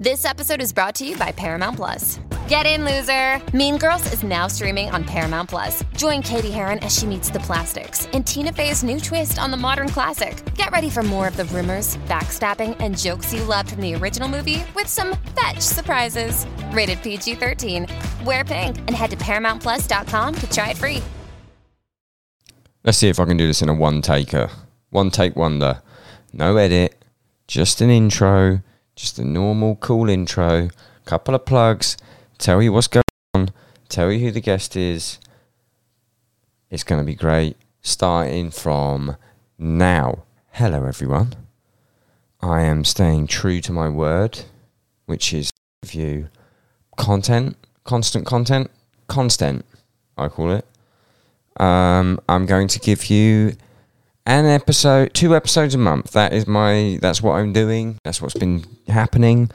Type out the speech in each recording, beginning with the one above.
This episode is brought to you by Paramount Plus. Get in, loser! Mean Girls is now streaming on Paramount Plus. Join Cady Heron as she meets the plastics in Tina Fey's new twist on the modern classic. Get ready for more of the rumors, backstabbing, and jokes you loved from the original movie with some fetch surprises. Rated PG 13. Wear pink and head to ParamountPlus.com to try it free. Let's see if I can do this in a one taker. One take wonder. No edit, just an intro, just a normal, cool intro, couple of plugs, tell you what's going on, tell you who the guest is. It's going to be great. Starting from now. Hello, everyone. I am staying true to my word, which is you content, constant content, constant, I call it. Um, I'm going to give you an episode, two episodes a month. That is my, that's what I'm doing. That's what's been happening.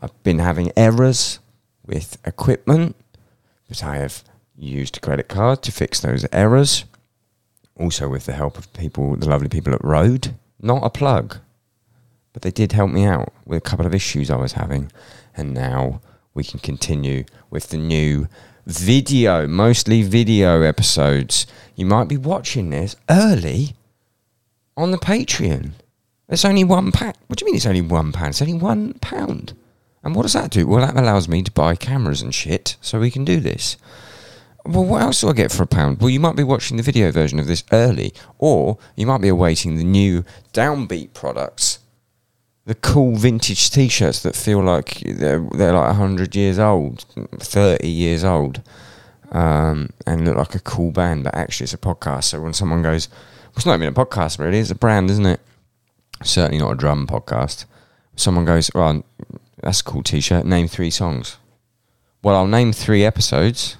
I've been having errors with equipment, but I have used a credit card to fix those errors. Also, with the help of people, the lovely people at Rode. Not a plug, but they did help me out with a couple of issues I was having. And now we can continue with the new video, mostly video episodes. You might be watching this early on the Patreon. It's only one pound. What do you mean it's only one pound? It's only one pound. And what does that do? Well, that allows me to buy cameras and shit so we can do this. Well, what else do I get for a pound? Well, you might be watching the video version of this early, or you might be awaiting the new Downbeat products. The cool vintage t-shirts that feel like they're, they're like 100 years old, 30 years old, um, and look like a cool band, but actually it's a podcast. So when someone goes, it's not even a podcast really, it's a brand, isn't it? Certainly not a drum podcast. Someone goes, well, that's a cool t-shirt, name three songs. Well, I'll name three episodes.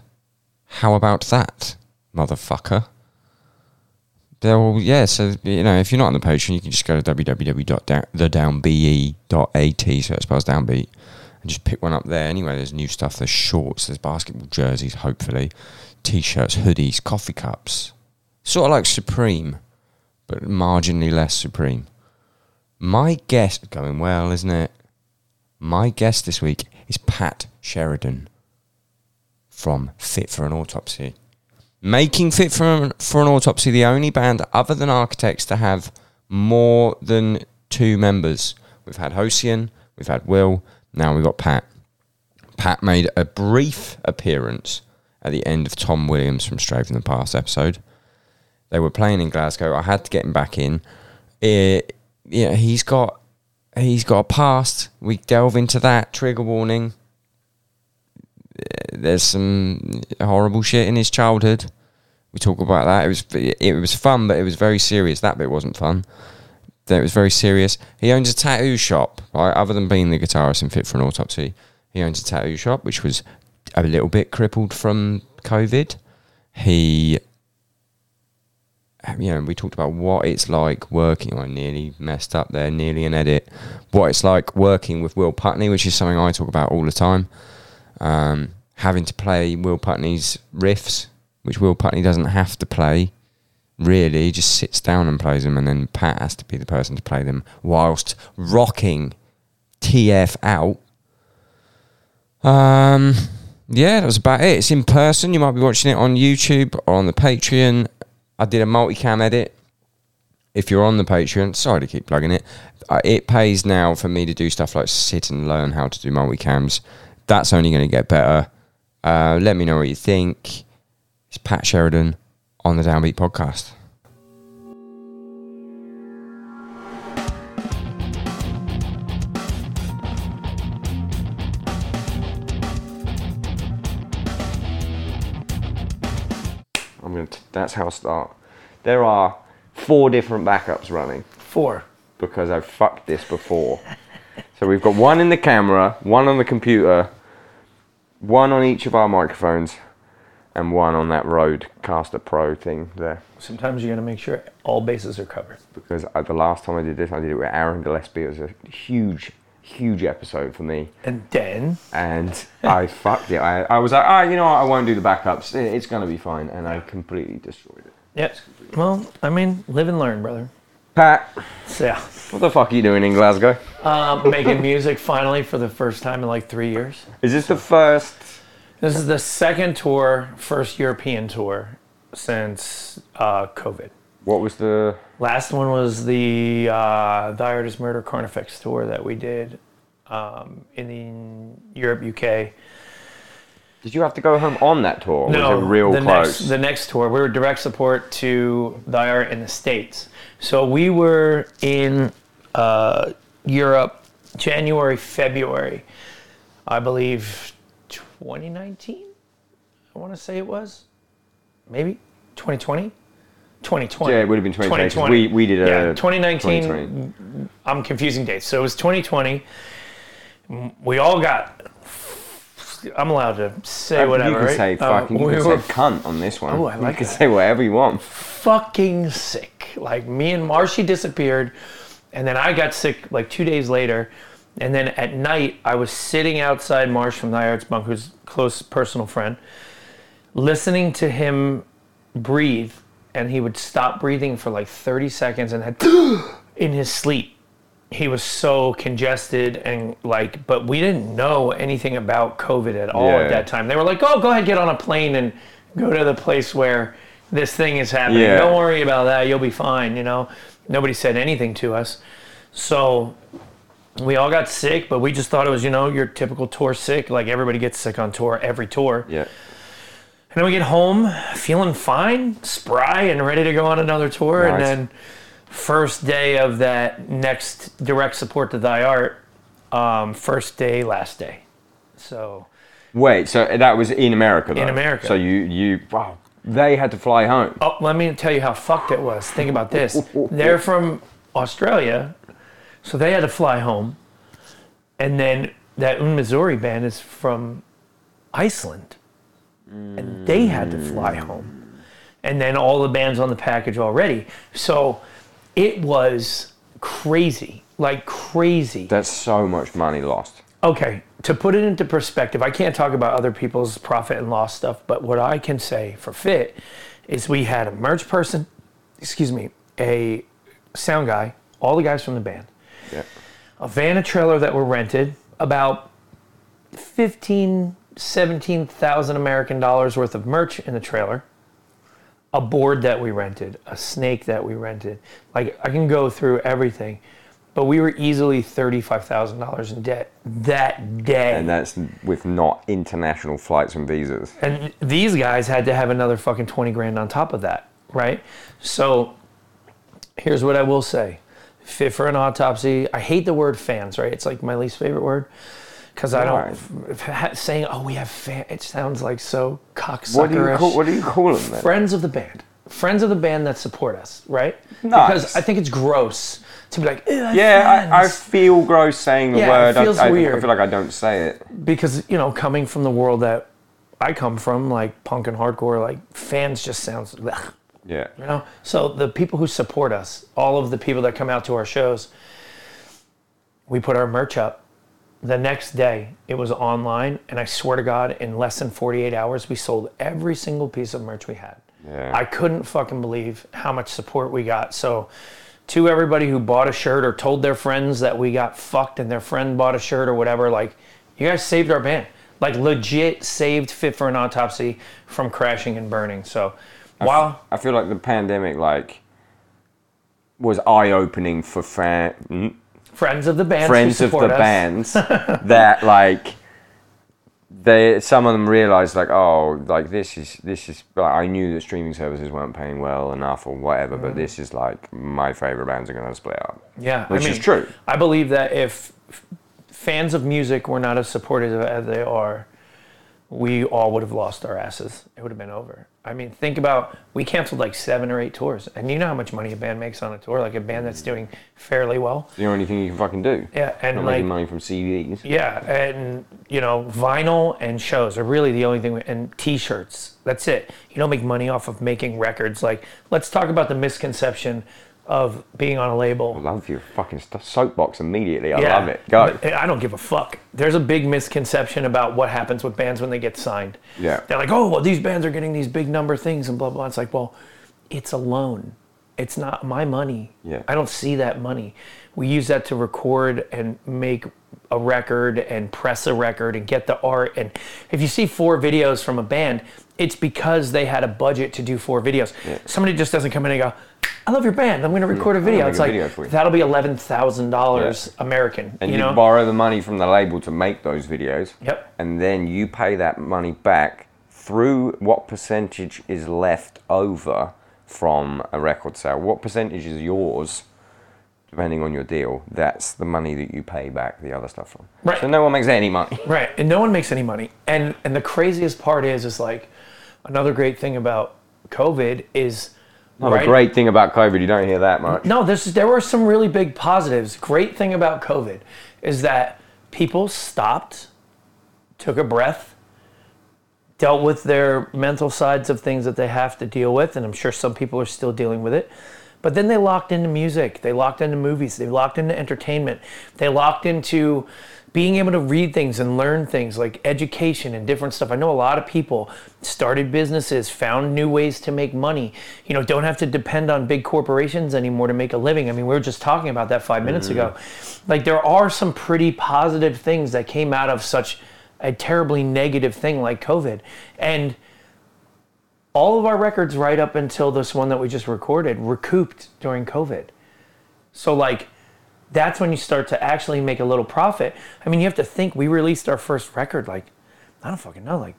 How about that, motherfucker? Well, yeah, so, you know, if you're not on the Patreon, you can just go to www.thedownbe.at, so it spells downbeat, and just pick one up there. Anyway, there's new stuff, there's shorts, there's basketball jerseys, hopefully, t-shirts, hoodies, coffee cups. Sort of like Supreme, but marginally less Supreme. My guest, going well, isn't it? My guest this week is Pat Sheridan from Fit for an Autopsy. Making Fit for an, for an Autopsy the only band other than Architects to have more than two members. We've had Josean, we've had Will, now we've got Pat. Pat made a brief appearance at the end of Tom Williams from Stray from the Past episode. They were playing in Glasgow. I had to get him back in. It, yeah, he's got he's got a past. We delve into that. Trigger warning. Eh, there's some horrible shit in his childhood. We talk about that. It was it was fun, but it was very serious. That bit wasn't fun. That it was very serious. He owns a tattoo shop, right? Other than being the guitarist and fit for an autopsy, he owns a tattoo shop, which was a little bit crippled from COVID. He you know, we talked about what it's like working. I nearly messed up there, nearly an edit. What it's like working with Will Putney, which is something I talk about all the time. Um, having to play Will Putney's riffs, which Will Putney doesn't have to play. Really, he just sits down and plays them, and then Pat has to be the person to play them whilst rocking TF out. Um, yeah, that was about it. It's in person. You might be watching it on YouTube or on the Patreon. I did a multicam edit. If you're on the Patreon, sorry to keep plugging it. Uh, it pays now for me to do stuff like sit and learn how to do multicams. That's only going to get better. Uh, let me know what you think. It's Pat Sheridan on the Downbeat podcast. I'm going to. That's how I start. There are four different backups running Four. because I've fucked this before. so we've got one in the camera, one on the computer, one on each of our microphones, and one on that Rode Caster Pro thing there. Sometimes you're going to make sure all bases are covered. Because I, the last time I did this, I did it with Aaron Gillespie. It was a huge, huge episode for me. And then, And I fucked it. I, I was like, ah, you know what? I won't do the backups. It's going to be fine. And I completely destroyed it. yep. Well, I mean, live and learn, brother. Pat, So, yeah. what the fuck are you doing in Glasgow? Um, making music finally for the first time in like three years. Is this the first? This is the second tour, first European tour since uh, COVID. What was the? Last one was the uh, Thy Art Is Murder Carnifex tour that we did um, in Europe, UK. Did you have to go home on that tour? It real the close? Next, the next tour, we were direct support to Thy Art in the States. So we were in uh, Europe January, February, I believe 2019, I want to say it was. Maybe 2020? 2020. yeah, it would have been 2020. 'cause We we did a yeah, 2019. 2020. I'm confusing dates. So it was 2020. We all got. I'm allowed to say whatever. You can right? say Uh, fucking. you we can were say cunt on this one. Oh, I like You can that. say whatever you want. fucking sick. Like me and Marshy disappeared, and then I got sick like two days later. And then at night, I was sitting outside Marsh from Thy Arts Bunk, who's a close personal friend, listening to him breathe, and he would stop breathing for like 30 seconds and had in his sleep. He was so congested and like, but we didn't know anything about COVID at all Yeah. at that time. They were like, "Oh, go ahead, get on a plane and go to the place where this thing is happening. Yeah. Don't worry about that. You'll be fine." You know, nobody said anything to us, so we all got sick. But we just thought it was, you know, your typical tour sick. Like everybody gets sick on tour every tour. Yeah. And then we get home feeling fine, spry, and ready to go on another tour. And then first day of that next direct support to Thy Art, um, first day, last day. So Wait, so that was in America, though. In America. So you you wow, they had to fly home. Oh, let me tell you how fucked it was. Think about this. They're from Australia, so they had to fly home. And then that Une Misère band is from Iceland. And they had to fly mm. home. And then all the bands on the package already. So it was crazy. Like crazy. That's so much money lost. Okay, to put it into perspective, I can't talk about other people's profit and loss stuff, but what I can say for Fit is we had a merch person, excuse me, a sound guy, all the guys from the band, Yeah. a van and trailer that were rented, about 15, 17,000 American dollars worth of merch in the trailer, a board that we rented, a snake that we rented. Like I can go through everything, but we were easily $35,000 in debt that day. And that's with not international flights and visas. And these guys had to have another fucking 20 grand on top of that, right? So here's what I will say fit for an autopsy. I hate the word fans, right? It's like my least favorite word. Because I don't f- saying, "Oh, we have fan." It sounds like so cocksuckerish. What do you call what do you call them then? friends of the band, friends of the band that support us, right? Nice. Because I think it's gross to be like, "Ew, Yeah, I, I feel gross saying the Yeah, word. I- feels I, I weird. feel like I don't say it. because you know, coming from the world that I come from, like punk and hardcore, like fans just sounds. Ugh. Yeah. You know, so the people who support us, all of the people that come out to our shows, we put our merch up. The next day, it was online, and I swear to God, in less than 48 hours, we sold every single piece of merch we had. Yeah. I couldn't fucking believe how much support we got. So, to everybody who bought a shirt or told their friends that we got fucked and their friend bought a shirt or whatever, like, you guys saved our band. Like, legit saved Fit for an Autopsy from crashing and burning. So, while. I feel like the pandemic like was eye opening for fan, friends of the band friends of the us. bands that like they some of them realized like oh like this is this is like I knew that streaming services weren't paying well enough or whatever Mm. but this is like my favorite bands are going to split up Yeah, Which I is true. I believe that if fans of music were not as supportive as they are, we all would have lost our asses. It would have been over. I mean, think about we canceled like seven or eight tours, and you know how much money a band makes on a tour. Like a band that's doing fairly well. the only thing you can fucking do Yeah, and not like making money from CDs yeah, and you know, vinyl and shows are really the only thing, we, and T-shirts. That's it. You don't make money off of making records. Like, let's talk about the misconception of being on a label. I love your fucking soapbox immediately I Yeah. love it go I don't give a fuck. There's a big misconception about what happens with bands when they get signed. Yeah. They're like, oh, well, these bands are getting these big number things and blah, blah. It's like, well, it's a loan. it's not my money. Yeah. I don't see that money. We use that to record and make a record and press a record and get the art. And if you see four videos from a band, it's because they had a budget to do four videos. Somebody just doesn't come in and go, I love your band. I'm going to mm, record a video. It's like, video that'll be $11,000 American. And you you, know? borrow the money from the label to make those videos. Yep. And then you pay that money back through what percentage is left over from a record sale. What percentage is yours, depending on your deal? That's the money that you pay back the other stuff from. Right. So no one makes any money. Right, and no one makes any money. And and the craziest part is, is like another great thing about COVID is. Not right- a great thing about COVID. You don't hear that much. No, there's there were some really big positives. Great thing about COVID is that people stopped, took a breath, dealt with their mental sides of things that they have to deal with, and I'm sure some people are still dealing with it. But then they locked into music, they locked into movies, they locked into entertainment, they locked into being able to read things and learn things like education and different stuff. I know a lot of people started businesses, found new ways to make money. You know, don't have to depend on big corporations anymore to make a living. I mean, we were just talking about that five minutes ago. Mm-hmm. Like, there are some pretty positive things that came out of such a terribly negative thing like COVID. And all of our records, right up until this one that we just recorded, recouped during COVID. So, like, that's when you start to actually make a little profit. I mean, you have to think we released our first record, like, I don't fucking know, like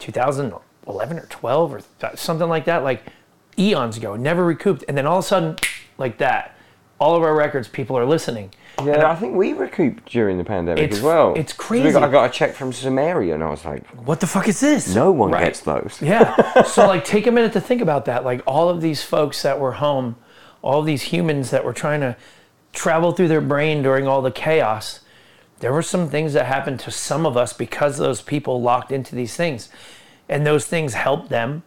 2011 or 12 or th- something like that, like eons ago, never recouped. And then all of a sudden, like that, all of our records, people are listening. Yeah, I think we recouped during the pandemic as well. it's crazy. got- I got a check from Sumerian, and I was like, What the fuck is this? no one Right. gets those. Yeah. So like take a minute to think about that. Like all of these folks that were home, all these humans that were trying to travel through their brain during all the chaos. There were some things that happened to some of us because those people locked into these things. And those things helped them.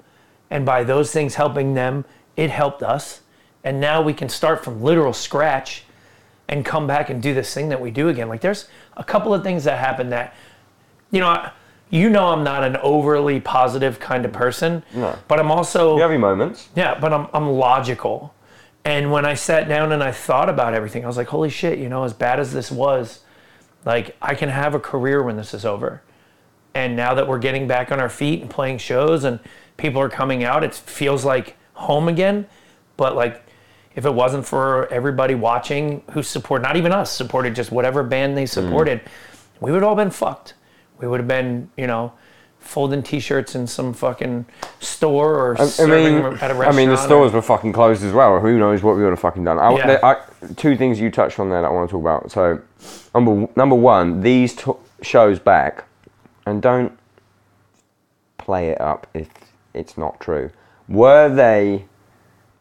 And by those things helping them, it helped us. And now we can start from literal scratch and come back and do this thing that we do again. Like there's a couple of things that happened that you know, I- you know I'm not an overly positive kind of person, No. but I'm also You have your moments. yeah, but I'm I'm logical. And when I sat down and I thought about everything, I was like, holy shit, you know, as bad as this was, like I can have a career when this is over. And now that we're getting back on our feet and playing shows and people are coming out, it feels like home again. But like if it wasn't for everybody watching who support not even us, supported just whatever band they hmm. supported, we would all been fucked. We would have been, you know, folding t-shirts in some fucking store or I serving mean, at a restaurant. I mean, the or- stores were fucking closed as well. Who knows what we would have fucking done? I, Yeah. I, two things you touched on there that I want to talk about. So, number number one, these t- shows back, and don't play it up if it's not true. Were they?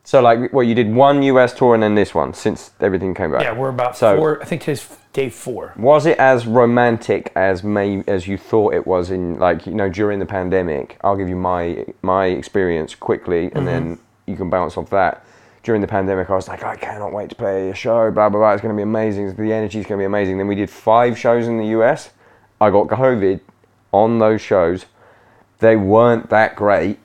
So, like, well, you did one US tour and then this one since everything came back. Yeah, we're about So- four. I think today's day four. Was it as romantic as may as you thought it was in like you know during the pandemic? I'll give you my my experience quickly, and then you can bounce off that. During the pandemic, I was like, I cannot wait to play a show. Blah blah blah. It's going to be amazing. The energy is going to be amazing. Then we did five shows in the US. I got COVID on those shows. They weren't that great.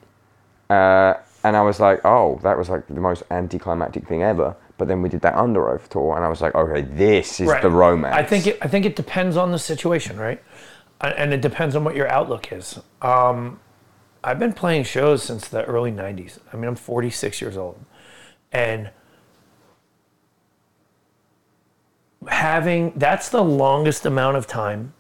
Uh, and I was like, oh, that was like the most anticlimactic thing ever. But then we did that Underoath tour, and I was like, okay, this is the romance. I think it, I think it depends on the situation, right? And it depends on what your outlook is. Um, I've been playing shows since the early '90s. I mean, I'm 46 years old, and having that's the longest amount of time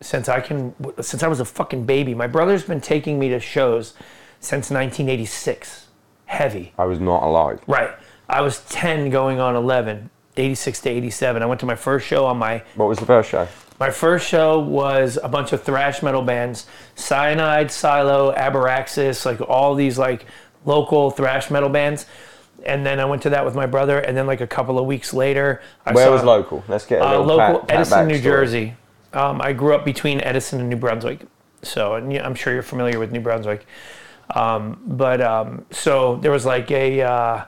since I can since I was a fucking baby. My brother's been taking me to shows since 1986. Heavy. I was not alive. Right. I was 10 going on 11, 86 to 87. I went to my first show on my What was the first show? my first show was a bunch of thrash metal bands, Cyanide, Silo, Abaraxis, like all these like local thrash metal bands. And then I went to that with my brother, and then like a couple of weeks later, I Where saw, was local? Let's get a uh, local pat, pat Edison, New. Jersey. Um, I grew up between Edison and New Brunswick, so and yeah, I'm sure you're familiar with New Brunswick. Um, but um, so there was like a uh,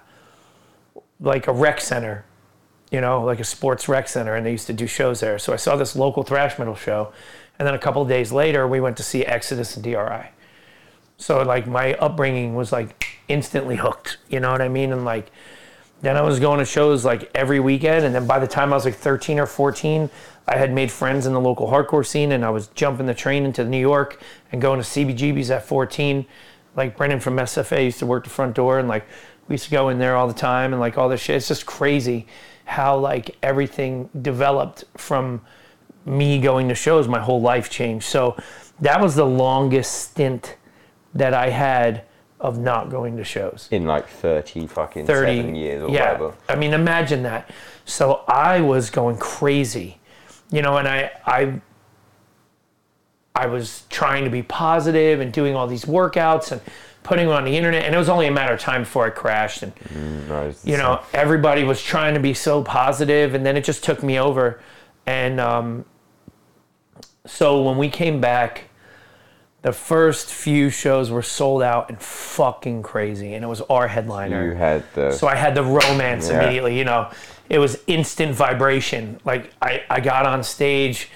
like a rec center, you know, like a sports rec center, and they used to do shows there. So I saw this local thrash metal show, and then a couple days later, we went to see Exodus and DRI. So like my upbringing was like instantly hooked, you know what I mean? And like then I was going to shows like every weekend. And then by the time I was like 13 or 14, I had made friends in the local hardcore scene and I was jumping the train into New York and going to CBGB's at 14. Like Brendan from SFA used to work the front door and like we used to go in there all the time and like all this shit. It's just crazy how like everything developed from me going to shows. My whole life changed. So that was the longest stint that I had of not going to shows. In like 30 fucking 30 seven years or yeah whatever. i mean imagine that so i was going crazy you know and i i i was trying to be positive and doing all these workouts and putting them on the internet and it was only a matter of time before i crashed and No, it's you know everybody was trying to be so positive and then it just took me over and um, so when we came back the first few shows were sold out and fucking crazy and it was our headliner You had the. so I had the romance Yeah. immediately, you know. It was instant vibration. Like I, I got on stage.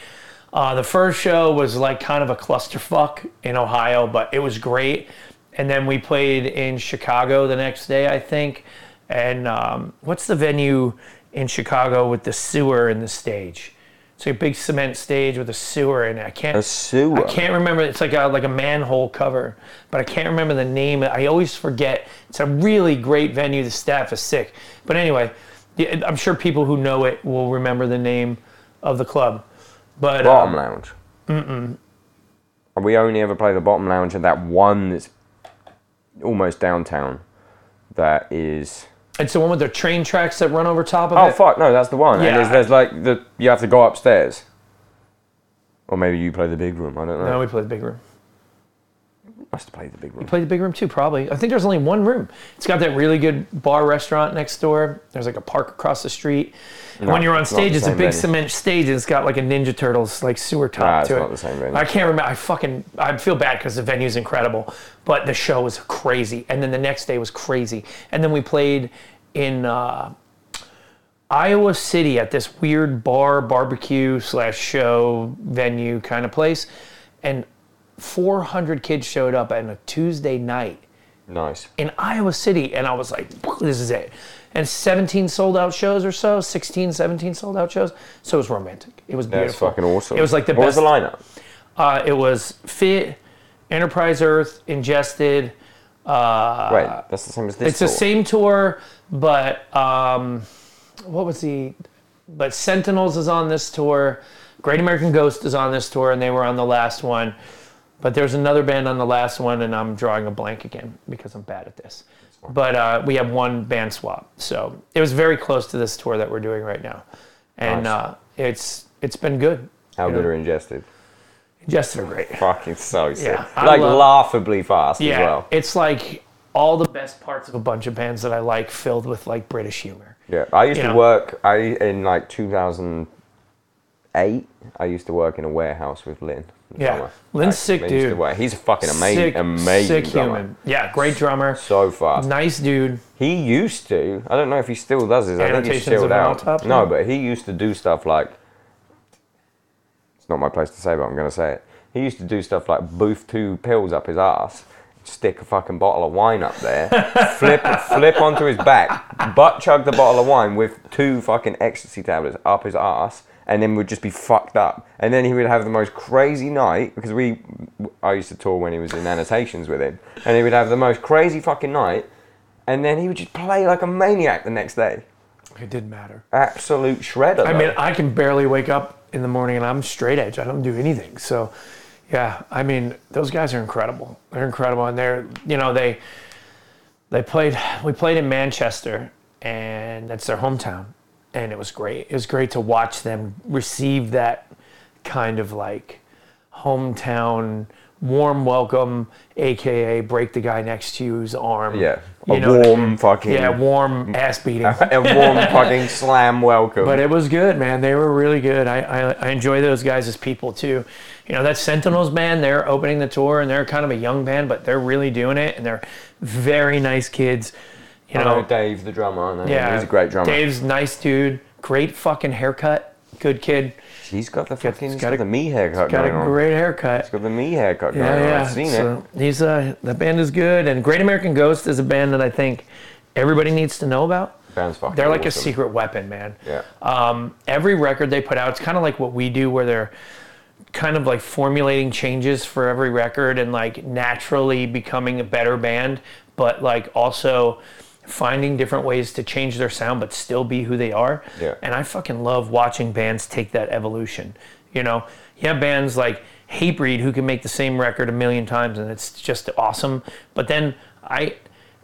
Uh, the first show was like kind of a clusterfuck in Ohio, but it was great. And then we played in Chicago the next day, I think. And um, what's the venue in Chicago with the sewer in the stage? It's like a big cement stage with a sewer in it. I can't. a sewer. I can't remember. It's like a like a manhole cover, but I can't remember the name. I always forget. It's a really great venue. The staff is sick. But anyway, I'm sure people who know it will remember the name of the club. But Bottom um, lounge. Mm-mm. We only ever play the bottom lounge and that one that's almost downtown. That is. it's the one with the train tracks that run over top of Oh it. Oh fuck! No, that's the one. And Yeah. there's, there's like the you have to go upstairs. Or maybe you play the big room. I don't know. No, we play the big room. Must have played the big room. Played the big room too, probably. I think there's only one room. It's got that really good bar restaurant next door. There's like a park across the street. And No, when you're on stage, it's a big venue. cement stage, and it's got like a Ninja Turtles like sewer top Nah, it's to it. the same venue. I can't remember. I fucking I feel bad because the venue's incredible, but the show was crazy, and then the next day was crazy, and then we played in uh, Iowa City at this weird bar barbecue slash show venue kind of place, and 400 kids showed up on a Tuesday night Nice. in Iowa City, and I was like, this is it. And 17 sold out shows or so, 16, 17 sold out shows. So it was romantic. It was beautiful. That's fucking awesome. It was like the what best. was the lineup? Uh, it was Fit, Enterprise Earth, Ingested. Uh, Wait, that's the same as this. it's the same tour, but um, what was the? But Sentinels is on this tour. Great American Ghost is on this tour, and they were on the last one. But there's another band on the last one, and I'm drawing a blank again because I'm bad at this. But uh, we have one band swap, so it was very close to this tour that we're doing right now, and Nice. uh, it's it's been good. How good are ingested? Ingested are great. Fucking so sick. Yeah, I like love- laughably fast Yeah, as well. it's like all the best parts of a bunch of bands that I like, filled with like British humor. Yeah, I used to work. I in like 2008. I used to work in a warehouse with Lyn. Yeah. drummer. Lyn's sick dude. He's a fucking amazing, sick, amazing sick drummer. human. Yeah, great drummer. So fast. Nice dude. He used to. I don't know if he still does this. I think he's chilled out. No, but he used to do stuff like. It's not my place to say, but I'm going to say it. He used to do stuff like boof two pills up his ass, stick a fucking bottle of wine up there, flip flip onto his back, butt chug the bottle of wine with two fucking ecstasy tablets up his ass, and then would just be fucked up. And then he would have the most crazy night because we, I used to tour when he was in annotations with him, and he would have the most crazy fucking night, and then he would just play like a maniac the next day. It didn't matter. Absolute shredder. I though. mean, I can barely wake up in the morning and I'm straight edge. I don't do anything. So, yeah, I mean, those guys are incredible. They're incredible, and they're you know they they played. We played in Manchester, and that's their hometown, and it was great. It was great to watch them receive that kind of like hometown warm welcome, aka break the guy next to you's arm. yeah, you a know warm fucking, Yeah, warm ass beating. a warm fucking slam welcome. But it was good, man. They were really good. I, I, I enjoy those guys as people too. You know, that Sentinels band, they're opening the tour and they're kind of a young band, but they're really doing it and they're very nice kids. You I know, know Dave, the drummer. I know him. yeah. he's a great drummer. Dave's nice dude. Great fucking haircut. Good kid. he's got the fucking, he's got got, a- the me haircut Got a going on. great haircut. He's got the me haircut going Yeah, on. yeah. I've seen so he's uh, the band is good, and Great American Ghost is a band that I think everybody needs to know about. Band's fucking they're like a secret weapon, man. Yeah. Um, every record they put out, it's kind of like what we do, where they're kind of like formulating changes for every record and like naturally becoming a better band, but like also finding different ways to change their sound but still be who they are. Yeah. And I fucking love watching bands take that evolution. You know, you have bands like Hatebreed who can make the same record a million times and it's just awesome. But then I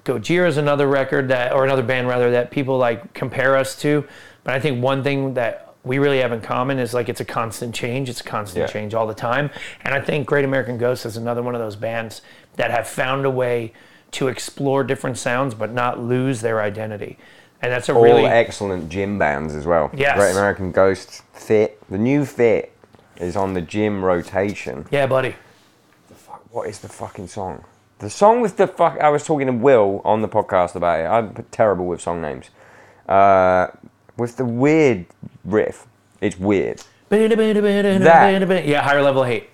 Gojira is another record that, or another band rather, that people like compare us to. But I think one thing that we really have in common is like it's a constant change. It's a constant Yeah. change all the time. And I think Great American Ghost is another one of those bands that have found a way to explore different sounds but not lose their identity. And that's a All really excellent gym bands as well. Yes. Great American Ghost, Fit. The new Fit is on the gym rotation. yeah, buddy. Fuck, What is the fucking song? The song with the fuck. I was talking to Will on the podcast about it. I'm terrible with song names. Uh, with the weird riff. It's weird. That, Yeah, higher level hate.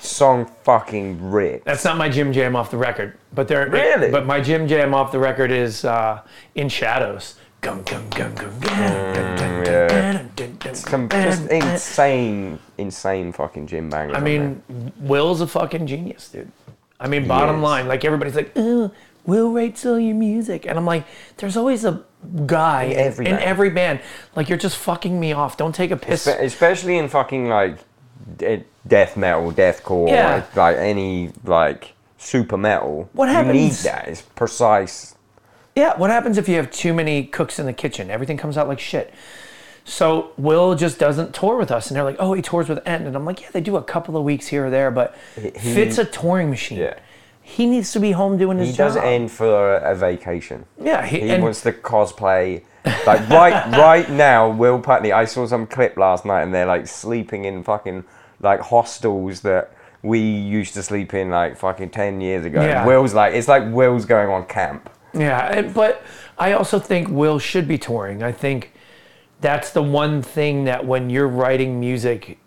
Song fucking rips. That's not my gym jam off the record, but there. Really? But my gym jam off the record is uh, in shadows. Gum, gum, gum, gum, gum, yeah. Some just insane, insane fucking gym bangers. I mean, Will's a fucking genius, dude. I mean, bottom line, like everybody's like, oh, Will writes all your music, and I'm like, there's always a guy in every every band. Like you're just fucking me off. Don't take a piss. Spe- especially in fucking like death metal, deathcore, Yeah. like any like super metal. What You need happens- that. It's precise. Yeah, what happens if you have too many cooks in the kitchen? Everything comes out like shit. So Will just doesn't tour with us, and they're like, "Oh, he tours with End," and I'm like, "Yeah, they do a couple of weeks here or there, but he- Fit's a touring machine. Yeah. He needs to be home doing his He job. He does end for a vacation. Yeah, he, He wants to cosplay. Like right, right now, Will Putney. I saw some clip last night, and they're like sleeping in fucking like hostels that we used to sleep in like fucking ten years ago. Yeah. And Will's like, it's like Will's going on camp. Yeah, and, but I also think Will should be touring. I think that's the one thing that when you're writing music,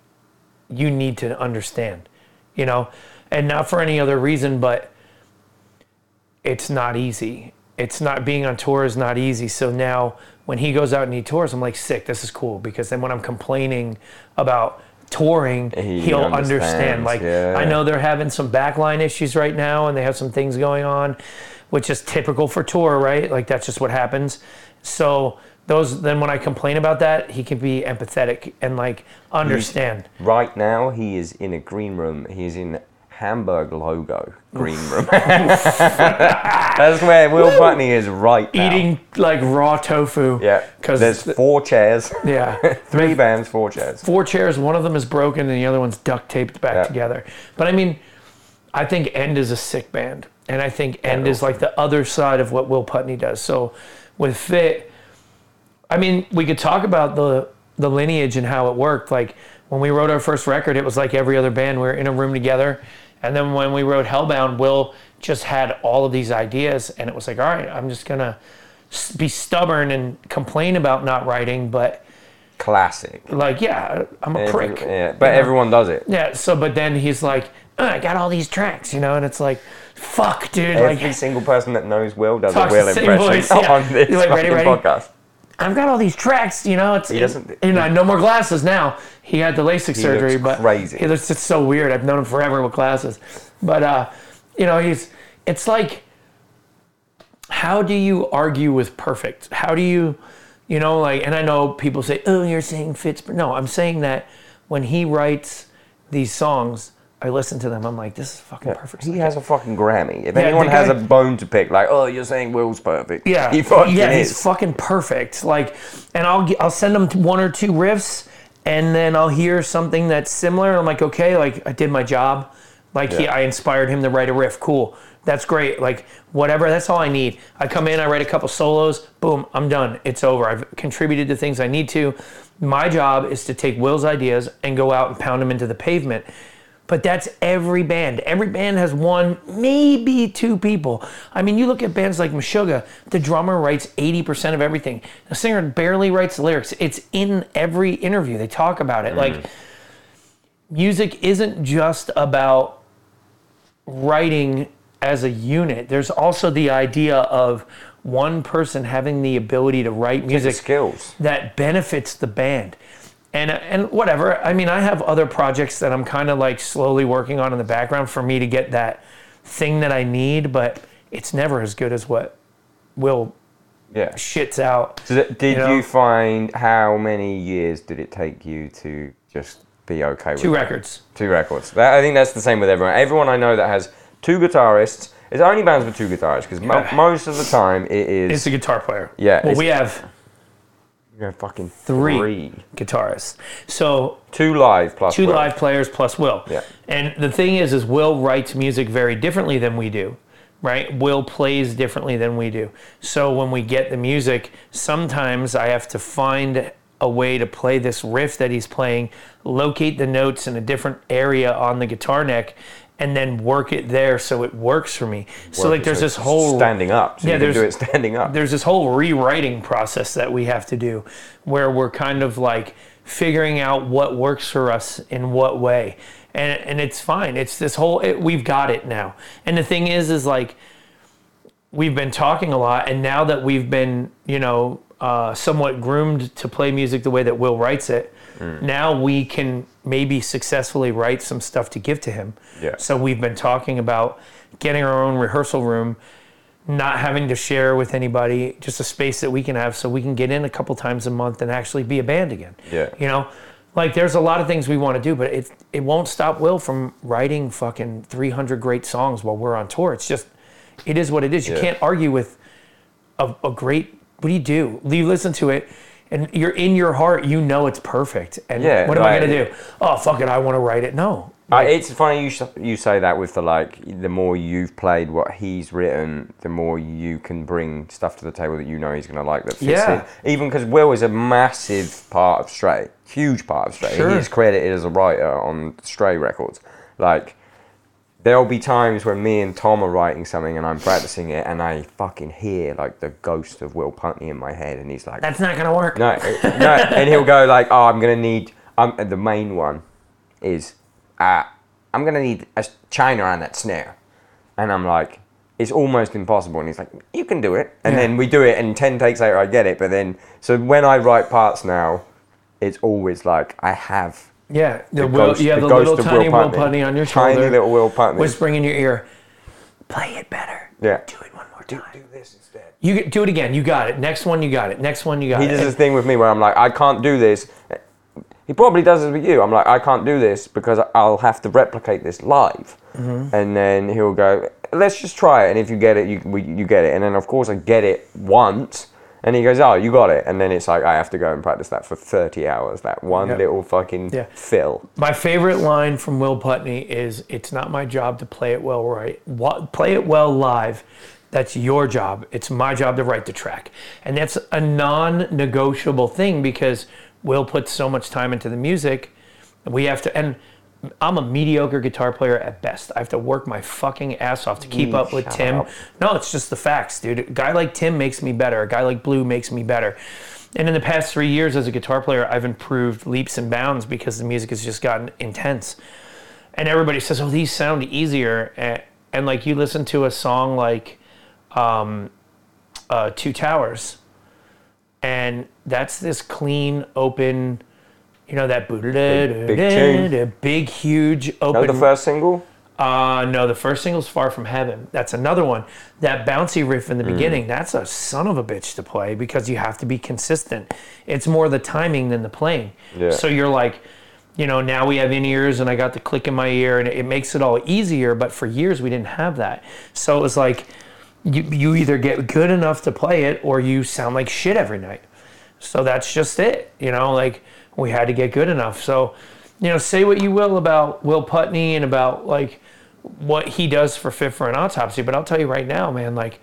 you need to understand, you know, and not for any other reason, but it's not easy. It's not being on tour is not easy. So now when he goes out and he tours, I'm like, sick, this is cool. Because then when I'm complaining about touring, He will understand. Like, yeah. I know they're having some backline issues right now and they have some things going on, which is typical for tour, right? Like, that's just what happens. So, those then when I complain about that, he can be empathetic and like understand. Right now, he is in a green room. He is in Hamburg logo green room. That's where Will Putney is right now. Eating like raw tofu. Yeah, Because there's four chairs, yeah. three bands, four chairs. four chairs. One of them is broken, and the other one's duct taped back Yeah. together. But I mean, I think End is a sick band, and I think End is like the other side of what Will Putney does. So with Fit, I mean, we could talk about the the lineage and how it worked. Like when we wrote our first record, it was like every other band. We were in a room together, and then when we wrote Hellbound, Will just had all of these ideas, and it was like, all right, I'm just gonna be stubborn and complain about not writing, but Classic. like, yeah, I'm a Every- prick. yeah, but everyone does it. Yeah, so but then he's like, "Uh, I got all these tracks, you know, and it's like, fuck, dude. Every like, single person that knows Will does a Will impression voice, yeah. on this like, ready, ready? podcast. I've got all these tracks, you know. It's He doesn't- You know, no more glasses now. He had the LASIK surgery, but crazy. He looks it's so weird. I've known him forever with glasses, but uh, you know, he's. It's like, how do you argue with perfect? How do you, you know, like? And I know people say, "Oh, you're saying fits," but no, I'm saying that when he writes these songs, I listen to them. I'm like, this is fucking perfect. He has a fucking Grammy. If Yeah, anyone the has guy- a bone to pick, like, oh, you're saying Will's perfect. Yeah, he fucking yeah, is. he's fucking perfect. Like, and I'll I'll send him one or two riffs, and then I'll hear something that's similar. I'm like, okay, like I did my job. Like he, Yeah. I inspired him to write a riff. Cool, that's great. Like whatever, that's all I need. I come in, I write a couple solos, boom, I'm done. It's over. I've contributed to things I need to. My job is to take Will's ideas and go out and pound them into the pavement. But that's every band. Every band has one, maybe two people. I mean, you look at bands like Meshuggah, the drummer writes 80% of everything. The singer barely writes the lyrics. It's in every interview. They talk about it. Like, music isn't just about writing as a unit. There's also the idea of one person having the ability to write music skills. that benefits the band. And, and whatever. I mean, I have other projects that I'm kind of like slowly working on in the background for me to get that thing that I need, but it's never as good as what Will Yeah. shits out. So that- did You you, find how many years did it take you to just be okay with Two that? records. Two records. That, I think that's the same with everyone. Everyone I know that has two guitarists. It's only bands with two guitarists because Yeah. most of the time it is. It's a guitar player. Yeah, Well, we have know, fucking three, three. guitarists. So Two live plus two Will. live players plus Will. Yeah. And the thing is, is Will writes music very differently than we do, right? Will plays differently than we do. So when we get the music, sometimes I have to find a way to play this riff that he's playing, locate the notes in a different area on the guitar neck, and then work it there so it works for me. so like, there's So this whole standing up. So Yeah, you can do it there's- standing up. there's this whole rewriting process that we have to do where we're kind of like figuring out what works for us in what way and and it's fine it's this whole it, we've got it now and the thing is is like we've been talking a lot and now that we've been you know uh, somewhat groomed to play music the way that will writes it Mm. now we can maybe successfully write some stuff to give to him Yeah. so we've been talking about getting our own rehearsal room not having to share with anybody, just a space that we can have so we can get in a couple times a month and actually be a band again. Yeah. You know, like there's a lot of things we want to do, but it it won't stop Will from writing fucking 300 great songs while we're on tour. It's just, it is what it is. You Yeah. can't argue with a, a great. What do you do? You listen to it. And you're in your heart, you know it's perfect. And Yeah, what am I gonna do? Oh fuck it, I want to write it. No, Uh, it's funny you sh- you say that with the like the more you've played what he's written, the more you can bring stuff to the table that you know he's going to like that fits Yeah. in. Even because Will is a massive part of Stray, huge part of Stray. Sure. He is credited as a writer on Stray Records. Like there'll be times when me and Tom are writing something and I'm practicing it and I fucking hear like the ghost of Will Putney in my head and he's like, that's not gonna work. no, no, and he'll go like, "Oh, I'm gonna need." Um, the main one is, uh, "I'm gonna need a china on that snare," and I'm like, "It's almost impossible." And he's like, "You can do it," and Yeah. then we do it, and ten takes later, I get it. But then, so when I write parts now, it's always like I have Yeah, the, The Will, have the little tiny Will Putney. Putney on your Tiny shoulder, little Will Putney. whispering in your ear, "Play it better. Yeah. do it one more time. this instead. You do it again. You got it. Next one, you got it. Next one, you got He it." He does this thing with me where I'm like, I can't do this. He probably does this with you. I'm like, I can't do this because I'll have to replicate this live. Mm-hmm. And then he'll go, let's just try it. And if you get it, you, you get it. And then, of course, I get it once. And he goes, oh, you got it. And then it's like, I have to go and practice that for 30 hours, that one Yep. little fucking Yeah. fill. My favorite line from Will Putney is, "It's not my job to play it well right. What, play it well live. That's your job. It's my job to write the track." And that's a non-negotiable thing because Will puts so much time into the music. We have to, and I'm a mediocre guitar player at best. I have to work my fucking ass off to keep up with Tim. No, it's just the facts, dude. A guy like Tim makes me better. A guy like Blue makes me better. And in the past three years as a guitar player, I've improved leaps and bounds because the music has just gotten intense. And everybody says, "Oh, these sound easier." And, and like you listen to a song like um, uh, Two Towers, and that's this clean, open, you know, that Big- big tune. big, huge, open. No, the first single? Uh, no, the first single's Far From Heaven. That's another one. That bouncy riff in the beginning, that's a son of a bitch to play because you have to be consistent. It's more the timing than the playing. Yeah. So you're like, you know, now we have in ears and I got the click in my ear and it makes it all easier, but for years we didn't have that. So it was like, you, you either get good enough to play it or you sound like shit every night. So that's just it. You know, like we had to get good enough. So, you know, say what you will about Will Putney and about like what he does for Fit for an Autopsy, but I'll tell you right now, man, like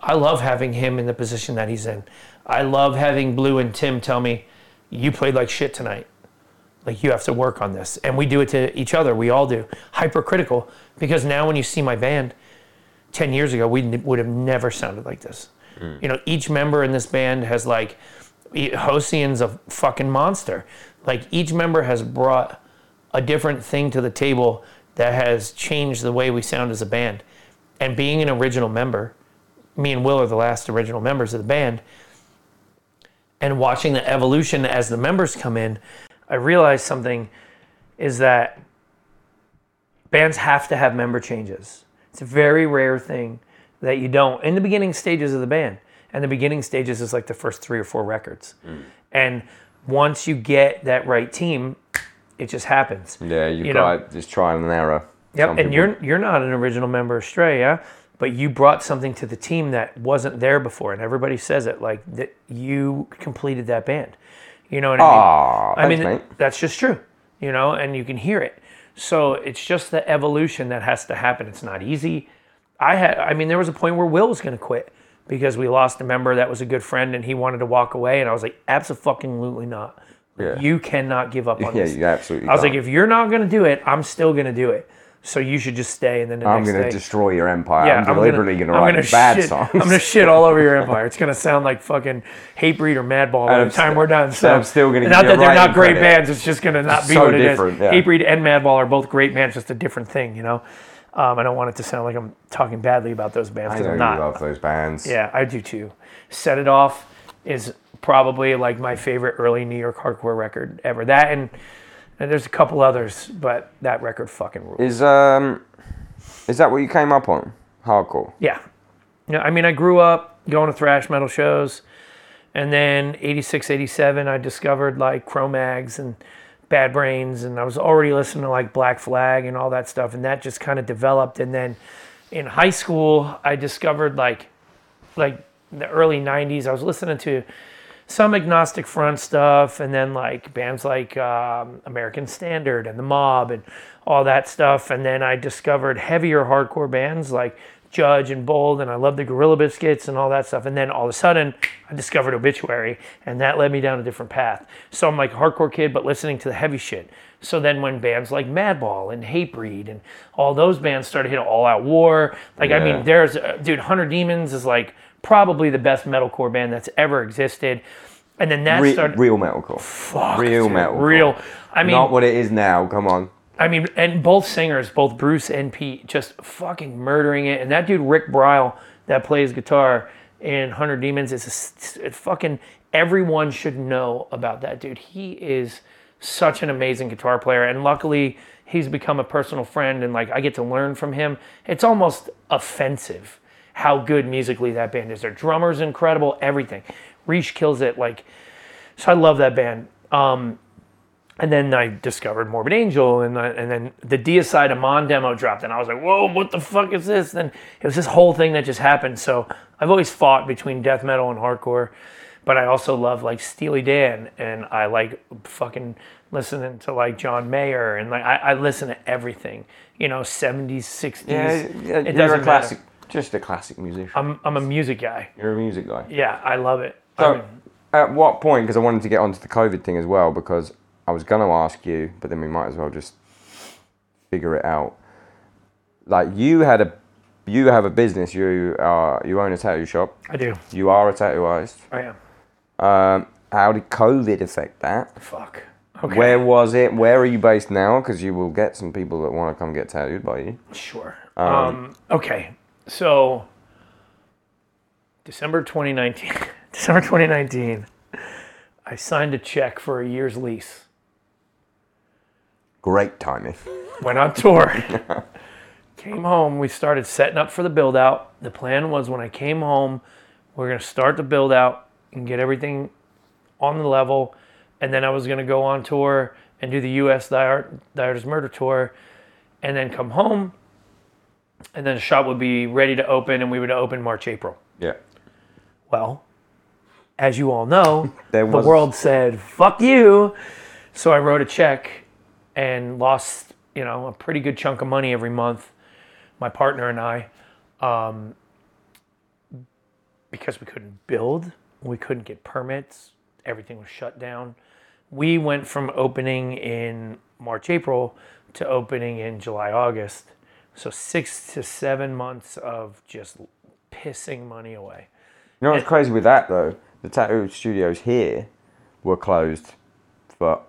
I love having him in the position that he's in. I love having Blue and Tim tell me, you played like shit tonight. Like you have to work on this. And we do it to each other. We all do. Hypercritical. Because now when you see my band, 10 years ago, we would have never sounded like this. Mm. You know, each member in this band has like, Josean's a fucking monster. Like each member has brought a different thing to the table that has changed the way we sound as a band. And being an original member me and Will are the last original members of the band. And watching the evolution as the members come in, I realized something is that bands have to have member changes. It's a very rare thing that you don't in the beginning stages of the band. And the beginning stages is like the first three or four records. Hmm. And once you get that right team, it just happens. Yeah, you've You know- got just trial and error. Yep, Some and people- you're you're not an original member of Stray, yeah, but you brought something to the team that wasn't there before, and everybody says it like that. You completed that band. You know what I mean? Aw, I mean mate. that's just true. You know, and you can hear it. So it's just the evolution that has to happen. It's not easy. I had, I mean, there was a point where Will was going to quit because we lost a member that was a good friend, and he wanted to walk away, and I was like, absolutely not. Yeah. You cannot give up on Yeah, this. you absolutely I was like, can't. if you're not going to do it, I'm still going to do it. So you should just stay, and then the I'm going to destroy your empire. yeah, I'm deliberately going to write gonna bad shit, songs. I'm gonna shit all over your empire. It's gonna sound like fucking Hatebreed or Madball by the time st- we're done. So I'm still gonna not that they're not great credit. bands. It's just gonna not be So what it is. yeah. Hatebreed and Madball are both great bands, just a different thing. You know, um, I don't want it to sound like I'm talking badly about those bands I know I'm you love those bands. Yeah, I do too. Set It Off is probably like my favorite early New York hardcore record ever. That and, and there's a couple others, but that record fucking rules. Is um, is that what you came up on? Hardcore. Yeah. Yeah, I mean, I grew up going to thrash metal shows. And then 86, 87, I discovered like Cro-Mags and Bad Brains. And I was already listening to like Black Flag and all that stuff. And that just kind of developed. And then in high school, I discovered like, like the early 90s, I was listening to some agnostic front stuff and then like bands like um, american standard and the mob and all that stuff and then i discovered heavier hardcore bands like judge and bold and i loved the gorilla biscuits and all that stuff and then all of a sudden i discovered obituary and that led me down a different path so i'm like a hardcore kid but listening to the heavy shit so then when bands like madball and hatebreed and all those bands started hitting all out war like i mean there's uh, dude 100 Demons is like probably the best metalcore band that's ever existed and then that Re- started real metalcore. fuck, real dude, metalcore. real i mean Not what it is now. Come on. I mean, and both singers, both Bruce and Pete, just fucking murdering it. And that dude Rick Bryle that plays guitar in 100 Demons is a fucking everyone should know about that dude. He is such an amazing guitar player, and luckily he's become a personal friend, and like I get to learn from him. It's almost offensive how good musically that band is. Their drummer's incredible, everything. Reach kills it, like so. I love that band. Um, and then I discovered Morbid Angel, and I, and then the Deicide Amon demo dropped, and I was like, "Whoa, what the fuck is this?" Then it was this whole thing that just happened. So I've always fought between death metal and hardcore, but I also love like Steely Dan, and I like fucking listening to like John Mayer, and like I, I listen to everything, you know, seventies, sixties. Yeah, yeah it you're doesn't a classic, matter. just a classic musician. I'm I'm a music guy. you're a music guy. Yeah, I love it. I So, mean, at what point? Because I wanted to get onto the COVID thing as well, because I was going to ask you, but then we might as well just figure it out. Like you had a, you have a business. You are you own a tattoo shop. I do. You are a tattoo artist. I am. Um, how did COVID affect that? Fuck. Okay. Where was it? Where are you based now? Because you will get some people that want to come get tattooed by you. Sure. Um, okay. So December 2019. December 2019. I signed a check for a year's lease. Great timing. Went on tour. came home. We started setting up for the build out. The plan was when I came home, we're going to start the build out and get everything on the level. And then I was going to go on tour and do the US Thy Art Is Murder Tour and then come home. And then the shop would be ready to open and we would open March, April. Yeah. Well, as you all know, the was- world said, fuck you. So I wrote a check and lost, you know, a pretty good chunk of money every month, my partner and I, um, because we couldn't build, we couldn't get permits, everything was shut down. We went from opening in March, April to opening in July, August. So six to seven months of just pissing money away. You know what's crazy with that though? The tattoo studios here were closed for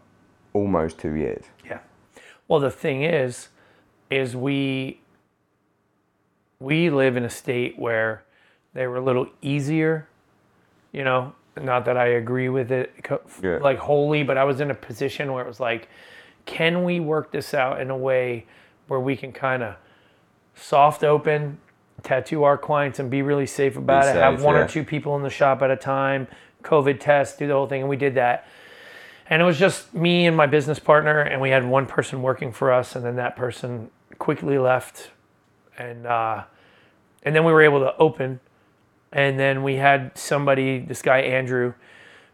almost two years. Well, the thing is, is we we live in a state where They were a little easier, you know. Not that I agree with it Yeah. like wholly, but I was in a position where it was like, can we work this out in a way where we can kind of soft open, tattoo our clients and be really safe about it. have one yeah. or two people in the shop at a time, COVID test, do the whole thing, and we did that. And it was just me and my business partner, and we had one person working for us, and then that person quickly left, and uh, and then we were able to open, and then we had somebody, this guy Andrew,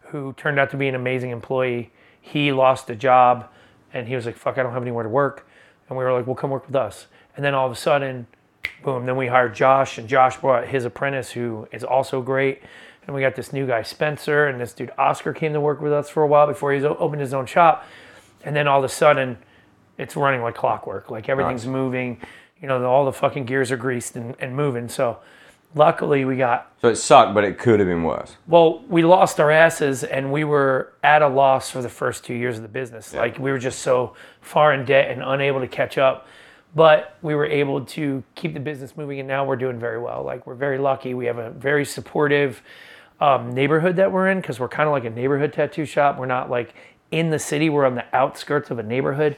who turned out to be an amazing employee. He lost a job, and he was like, "Fuck, I don't have anywhere to work," and we were like, "Well, come work with us." And then all of a sudden, boom, then we hired Josh, and Josh brought his apprentice, who is also great. And we got this new guy, Spencer, and this dude, Oscar, came to work with us for a while before he opened his own shop. And then all of a sudden, it's running like clockwork. Like everything's moving. You know, all the fucking gears are greased and, and moving. So luckily, we got So it sucked, but it could have been worse. well, we lost our asses and we were at a loss for the first two years of the business. Like we were just so far in debt and unable to catch up. But we were able to keep the business moving and now we're doing very well. Like we're very lucky. We have a very supportive um, neighborhood that we're in because we're kind of like a neighborhood tattoo shop. We're not like in the city, we're on the outskirts of a neighborhood.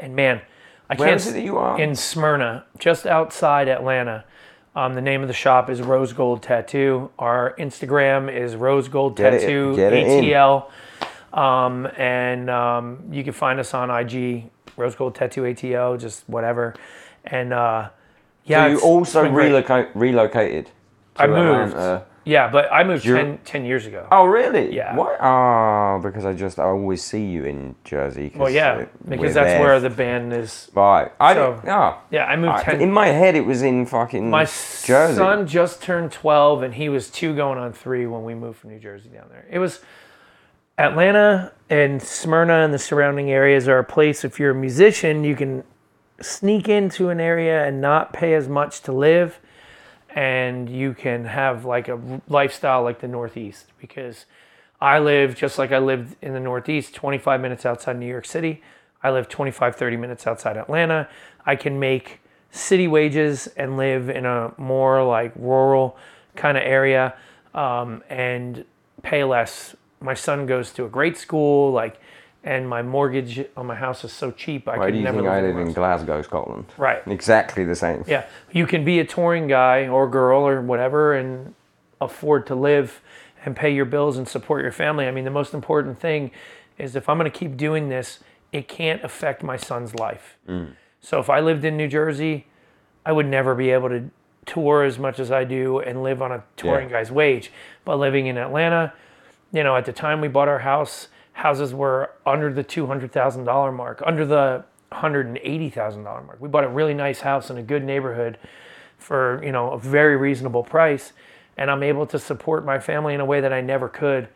And man, I Where can't is it that you are? in Smyrna, just outside Atlanta. Um, the name of the shop is Rose Gold Tattoo. Our Instagram is Rose Gold Get Tattoo it. ATL, um, and um, you can find us on IG Rose Gold Tattoo ATL, just whatever. And uh, yeah, So you also it's been great. relocate, relocated. To I moved. Atlanta. Yeah, but I moved You're- 10, 10 years ago. Oh really? Yeah. Why? Oh, because I just I always see you in Jersey. 'cause, well, yeah, we're because that's there. where the band is. Right. I So-. Oh. Yeah, I moved I- 10, in my head, it was in fucking My Jersey. son just turned 12 and he was two going on three when we moved from New Jersey down there. It was Atlanta and Smyrna and the surrounding areas are a place if you're a musician, you can sneak into an area and not pay as much to live and you can have like a lifestyle like the Northeast because I live just like I lived in the Northeast, 25 minutes outside New York City. I live 25, 30 minutes outside Atlanta. I can make city wages and live in a more like rural kind of area um, and pay less. My son goes to a great school, like, and my mortgage on my house is so cheap. I Why could do you never think I live live in. Glasgow, Scotland? Right. Exactly the same. Yeah, you can be a touring guy or girl or whatever and afford to live and pay your bills and support your family. I mean, the most important thing is if I'm going to keep doing this, it can't affect my son's life. Mm. So if I lived in New Jersey, I would never be able to tour as much as I do and live on a touring Yeah. guy's wage. But living in Atlanta, you know, at the time we bought our house, houses were under the two hundred thousand dollar mark, under the hundred and eighty thousand dollar mark. We bought a really nice house in a good neighborhood for you know a very reasonable price, and I'm able to support my family in a way that I never could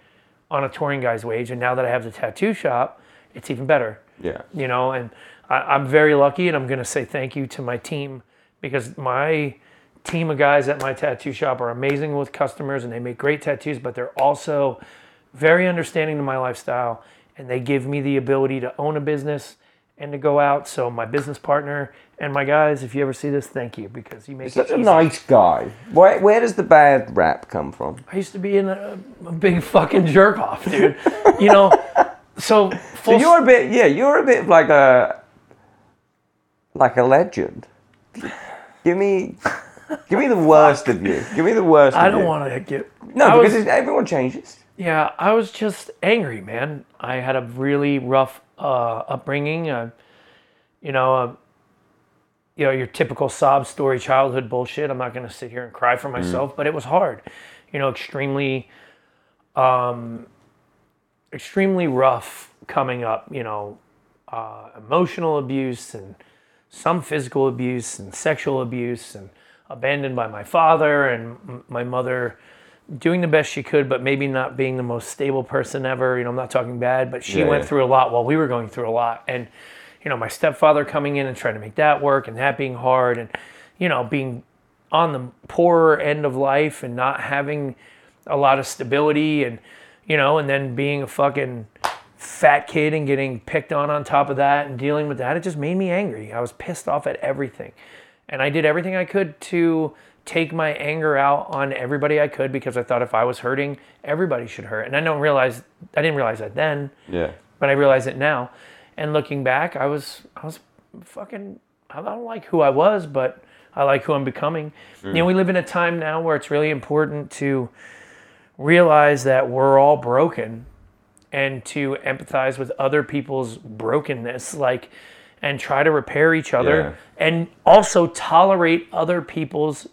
on a touring guy's wage. And now that I have the tattoo shop, it's even better Yeah. you know and I, i'm very lucky and i'm going to say thank you to my team because my team of guys at my tattoo shop are amazing with customers and they make great tattoos but they're also very understanding to my lifestyle and they give me the ability to own a business and to go out so my business partner and my guys if you ever see this thank you because you make Such a nice guy. Where, where does the bad rap come from? i used to be in a, a big fucking jerk off dude you know so So you're a bit, yeah, you're a bit like a, like a legend. Give me, give me the worst of you. Give me the worst. i don't want to get No, I because was- everyone changes. Yeah, I was just angry, man. I had a really rough uh, upbringing. Uh, you know, uh, you know your typical sob story childhood bullshit. I'm not going to sit here and cry for myself, but it was hard. You know, extremely, um, extremely rough coming up. You know, uh, emotional abuse and some physical abuse and sexual abuse and abandoned by my father and m- my mother doing the best she could, but maybe not being the most stable person ever. You know, I'm not talking bad, but she Yeah, went yeah. through a lot while we were going through a lot. And, you know, my stepfather coming in and trying to make that work and that being hard and, you know, being on the poorer end of life and not having a lot of stability and, you know, and then being a fucking fat kid and getting picked on on top of that and dealing with that, it just made me angry. I was pissed off at everything. And I did everything I could to take my anger out on everybody I could because I thought if I was hurting, everybody should hurt. And I don't realize I didn't realize that then, Yeah. but I realize it now. And looking back, I was I was fucking I don't like who I was, but I like who I'm becoming. You know, we live in a time now where it's really important to realize that we're all broken and to empathize with other people's brokenness like and try to repair each other and also tolerate other people's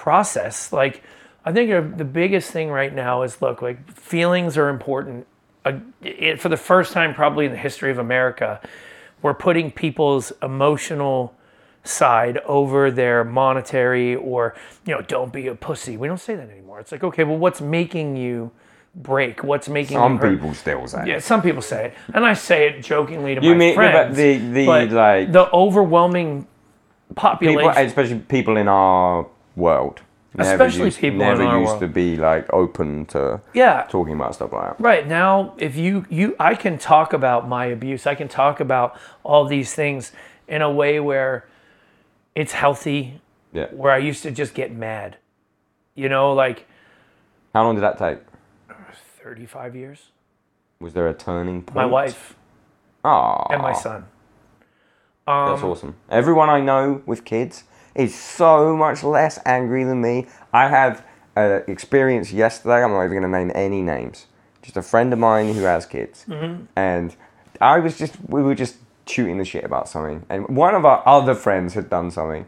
process like i think the biggest thing right now is look like feelings are important. Uh, it, for the first time probably in the history of america we're putting people's emotional side over their monetary or you know don't be a pussy. We don't say that anymore. It's like okay well what's making you break? What's making Some people still say. Yeah, some people say it, and I say it jokingly to You my mean- but friends. the- the, like- the overwhelming population, People, especially people in our world. Especially used, people never in our used world. to be like open to yeah, talking about stuff like that. right now, if you you, I can talk about my abuse. I can talk about all these things in a way where it's healthy. Yeah. Where I used to just get mad, you know, like How long did that take? thirty-five years. Was there a turning point? My wife Ah, and my son. That's awesome. Everyone I know with kids is so much less angry than me. I had an experience yesterday. I'm not even going to name any names. Just a friend of mine who has kids, mm-hmm. and I was just we were just shooting the shit about something, and one of our other friends had done something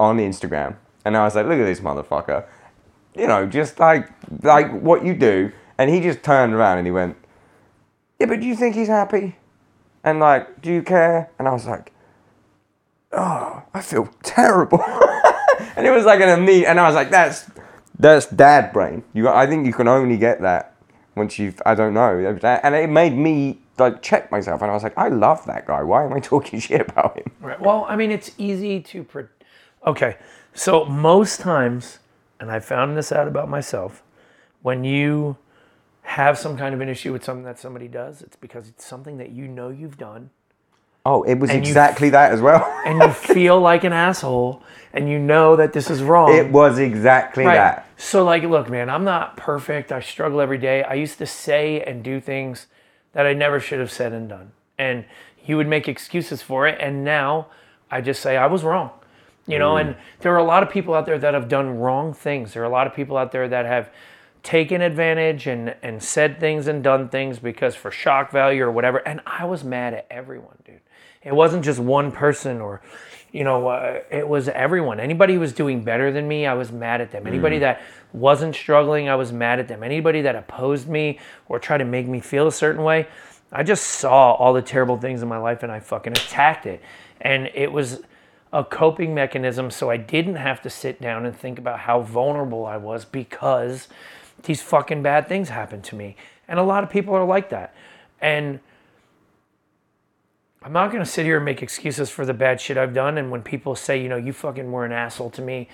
on Instagram, and I was like, "Look at this motherfucker," you know, just like like what you do, and he just turned around and he went, "Yeah, but do you think he's happy?" And like, do you care? And I was like, oh, I feel terrible. and it was like an immediate, and I was like, that's that's dad brain. You, I think you can only get that once you've, I don't know, and it made me like check myself, and I was like, I love that guy. Why am I talking shit about him? Right. Well, I mean, it's easy to. Pre- okay, so most times, and I found this out about myself, when you have some kind of an issue with something that somebody does, it's because it's something that you know you've done, Oh, it was And you- exactly that as well. and you feel like an asshole, and you know that this is wrong. it was exactly Right. that. So, like, look, man, I'm not perfect. I struggle every day. I used to say and do things that I never should have said and done. And you would make excuses for it. And now I just say I was wrong. You know, and mm. there are a lot of people out there that have done wrong things. There are a lot of people out there that have taken advantage and, and said things and done things because for shock value or whatever. And I was mad at everyone, dude. It wasn't just one person or, you know, uh, it was everyone. Anybody who was doing better than me, I was mad at them. Anybody that wasn't struggling, I was mad at them. Anybody that opposed me or tried to make me feel a certain way, I just saw all the terrible things in my life and I fucking attacked it. And it was a coping mechanism so I didn't have to sit down and think about how vulnerable I was because these fucking bad things happened to me. And a lot of people are like that. And I'm not going to sit here and make excuses for the bad shit I've done. And when people say, you know, you fucking were an asshole to me,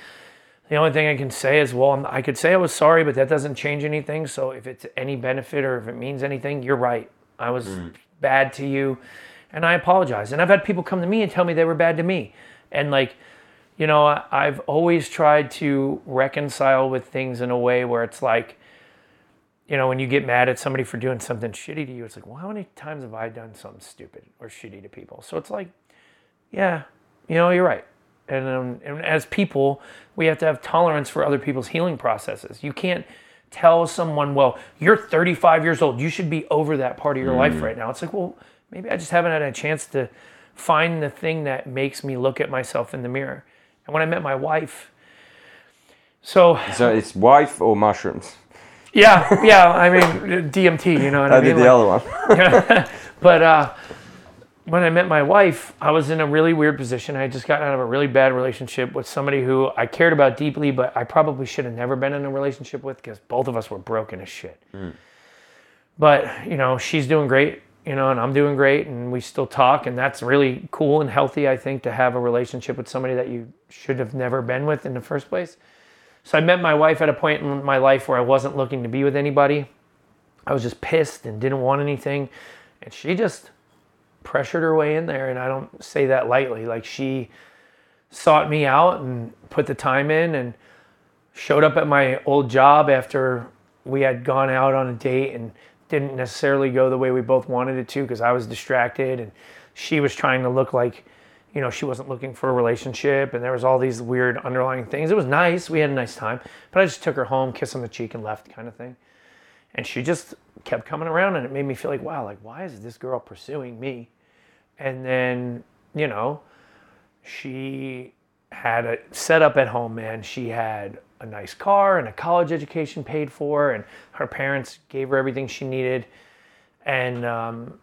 the only thing I can say is, well, I'm, I could say I was sorry, but that doesn't change anything. So if it's any benefit or if it means anything, you're right. I was mm. bad to you and I apologize. And I've had people come to me and tell me they were bad to me. And like, you know, I've always tried to reconcile with things in a way where it's like, you know, when you get mad at somebody for doing something shitty to you, it's like, well, how many times have I done something stupid or shitty to people? So it's like, yeah, you know, you're right. And, um, and as people, we have to have tolerance for other people's healing processes. You can't tell someone, well, you're 35 years old. You should be over that part of your life right now. It's like, well, maybe I just haven't had a chance to find the thing that makes me look at myself in the mirror. And when I met my wife, so So it's wife or mushrooms. Yeah, yeah, I mean DMT, you know what I, I mean? did the Like- other one. but uh, when I met my wife, I was in a really weird position. I had just gotten out of a really bad relationship with somebody who I cared about deeply, but I probably should have never been in a relationship with because both of us were broken as shit. But, you know, she's doing great, you know, and I'm doing great, and we still talk, and that's really cool and healthy, I think, to have a relationship with somebody that you should have never been with in the first place. So I met my wife at a point in my life where I wasn't looking to be with anybody. I was just pissed and didn't want anything. And she just pressured her way in there. And I don't say that lightly. Like she sought me out and put the time in and showed up at my old job after we had gone out on a date and didn't necessarily go the way we both wanted it to because I was distracted and she was trying to look like you know she wasn't looking for a relationship and there was all these weird underlying things. It was nice. We had a nice time. But i just took her home kiss on the cheek and left kind of thing. And she just kept coming around and it made me feel like wow like why is this girl pursuing me? And then you know she had a setup at home man. She had a nice car and a college education paid for and her parents gave her everything she needed. And um,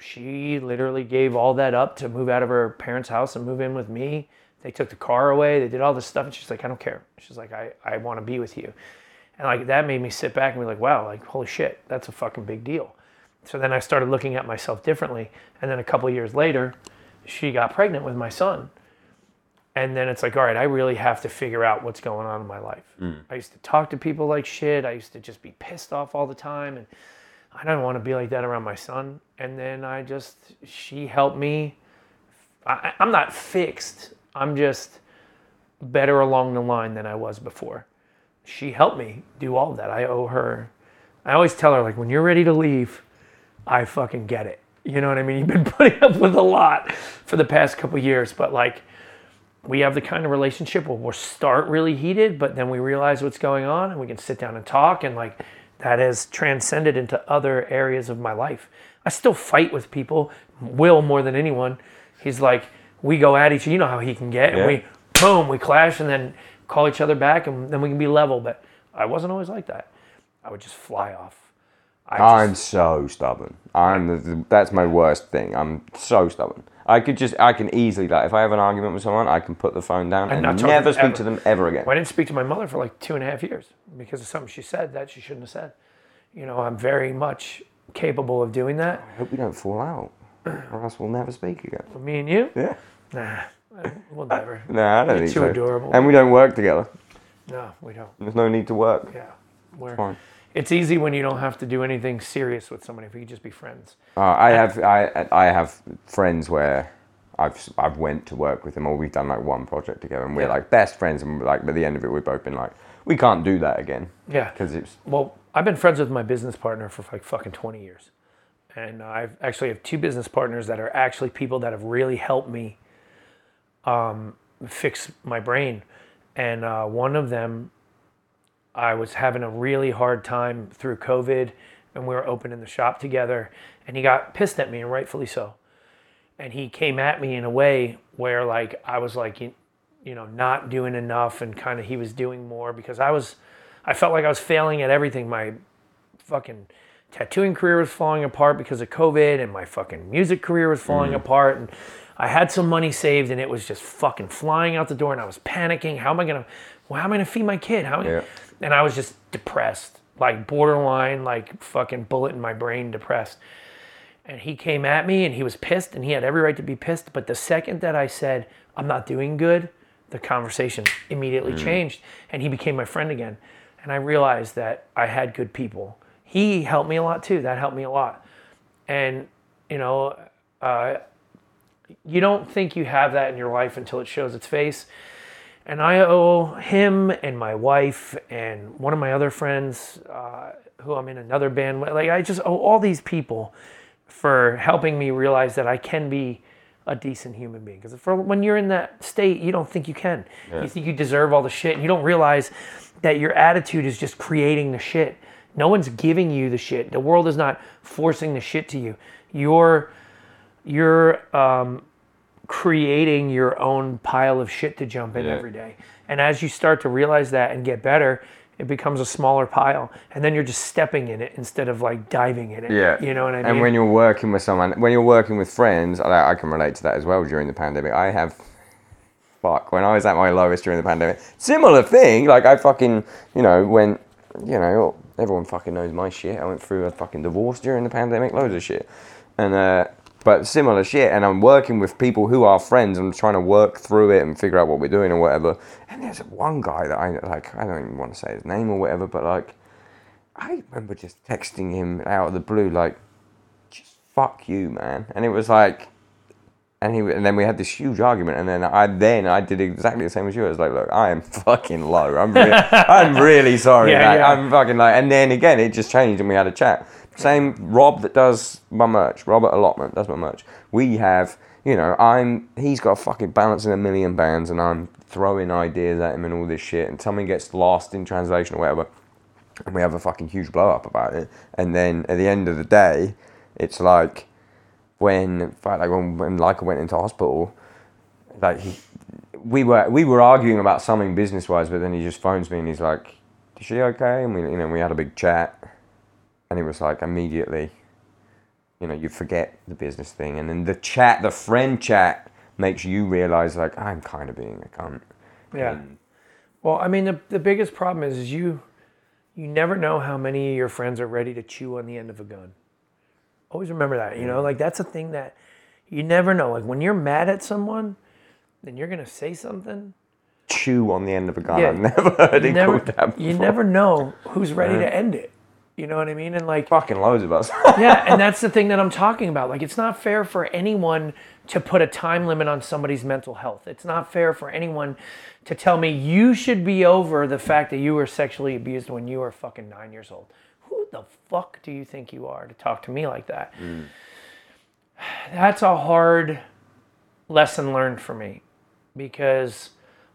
she literally gave all that up to move out of her parents' house and move in with me. They took the car away. They did all this stuff, and she's like, "I don't care." She's like, "I, I want to be with you," and like that made me sit back and be like, "Wow, like holy shit, that's a fucking big deal." So then I started looking at myself differently, and then a couple years later, she got pregnant with my son, and then it's like, all right, I really have to figure out what's going on in my life. Hmm. I used to talk to people like shit. I used to just be pissed off all the time, and I don't want to be like that around my son. And then I just, she helped me. I, I'm not fixed. I'm just better along the line than I was before. She helped me do all that. I owe her. I always tell her, like, when you're ready to leave, I fucking get it. You know what I mean? You've been putting up with a lot for the past couple years, but like, we have the kind of relationship where we'll start really heated, but then we realize what's going on and we can sit down and talk. And like, that has transcended into other areas of my life. I still fight with people, Will more than anyone. He's like, we go at each other, you know how he can get, and Yeah. we, boom, we clash and then call each other back and then we can be level. But I wasn't always like that. I would just fly off. I I'm so stubborn. I'm the, that's my worst thing. I'm so stubborn. I could just I can easily like if I have an argument with someone, I can put the phone down and not talking never speak ever. to them ever again. I didn't speak to my mother for like two and a half years because of something she said that she shouldn't have said. You know, I'm very much capable of doing that. I hope we don't fall out, or else we'll never speak again. Me and you? Yeah. Nah, we'll never. No, I don't You're think too so. adorable. And we don't work together. No, we don't. There's no need to work. Yeah, we're. Fine. It's easy when you don't have to do anything serious with somebody. If you could just be friends. Uh, I have I I have friends where I've I've went to work with them, or we've done like one project together, and we're Yeah. like best friends, and like by the end of it, we've both been like, we can't do that again Yeah. because it's Well, I've been friends with my business partner for like fucking 20 years. And I've actually have two business partners that are actually people that have really helped me um, fix my brain. And uh, one of them, I was having a really hard time through COVID, and we were opening the shop together, and he got pissed at me, and rightfully so. And he came at me in a way where, like, I was like, you, you know, not doing enough, and kind of he was doing more because I was, I felt like I was failing at everything. My fucking tattooing career was falling apart because of COVID, and my fucking music career was falling mm. apart. And I had some money saved, and it was just fucking flying out the door. And I was panicking. How am I gonna? Well, how am I gonna feed my kid? How? Am I- Yeah. And I was just depressed, like borderline, like fucking bullet in my brain, depressed. And he came at me, and he was pissed, and he had every right to be pissed. But the second that I said I'm not doing good, the conversation immediately mm. changed, and he became my friend again. And I realized that I had good people. He helped me a lot too. That helped me a lot. And you know, uh, you don't think you have that in your life until it shows its face. And I owe him and my wife and one of my other friends, uh, who I'm in another band with. Like I just owe all these people for helping me realize that I can be a decent human being. Because when you're in that state, you don't think you can. You think you deserve all the shit, and you don't realize that your attitude is just creating the shit. No one's giving you the shit. The world is not forcing the shit to you. You're you're um, creating your own pile of shit to jump in Yeah. every day. And as you start to realize that and get better, it becomes a smaller pile. And then you're just stepping in it instead of like diving in it. Yeah. You know what I mean? And when you're working with someone, when you're working with friends, I, I can relate to that as well during the pandemic. I have, fuck, when I was at my lowest during the pandemic, similar thing. Like, I fucking, you know, when, you know, everyone fucking knows my shit. I went through a fucking divorce during the pandemic, loads of shit. And, uh, but similar shit. And I'm working with people who are friends and trying to work through it and figure out what we're doing or whatever. And there's one guy that I, like, I don't even want to say his name or whatever, but like, I remember just texting him out of the blue, like, just fuck you, man. And it was like, and he and then we had this huge argument, and then I then I did exactly the same as you. I was like, look, I am fucking low. I'm really, I'm really sorry. Yeah, like, yeah. I'm fucking like, and then again, it just changed, and we had a chat. Same Rob that does my merch, Robert Allotment does my merch. We have, you know, I'm he's got a fucking balancing a million bands, and I'm throwing ideas at him and all this shit, and something gets lost in translation or whatever and we have a fucking huge blow up about it. And then at the end of the day, it's like when, in fact, like when, when Leica went into hospital, like he, we were we were arguing about something business wise, but then he just phones me and he's like, "Is she okay?" And we you know we had a big chat, and it was like immediately, you know, you forget the business thing, and then the chat, the friend chat, makes you realize like I'm kind of being a cunt. Yeah. And- Well, I mean, the, the biggest problem is, is you you never know how many of your friends are ready to chew on the end of a gun. Always remember that. You know, mm. like that's a thing that you never know. Like when you're mad at someone, then you're gonna say something. chew on the end of a gun. Yeah. I've never heard You it never, called that you never know who's ready to end it. You know what I mean? And like, fucking loads of us. yeah, and that's the thing that I'm talking about. Like, it's not fair for anyone to put a time limit on somebody's mental health. It's not fair for anyone to tell me you should be over the fact that you were sexually abused when you were fucking nine years old. Who the fuck do you think you are to talk to me like that? Mm. That's a hard lesson learned for me because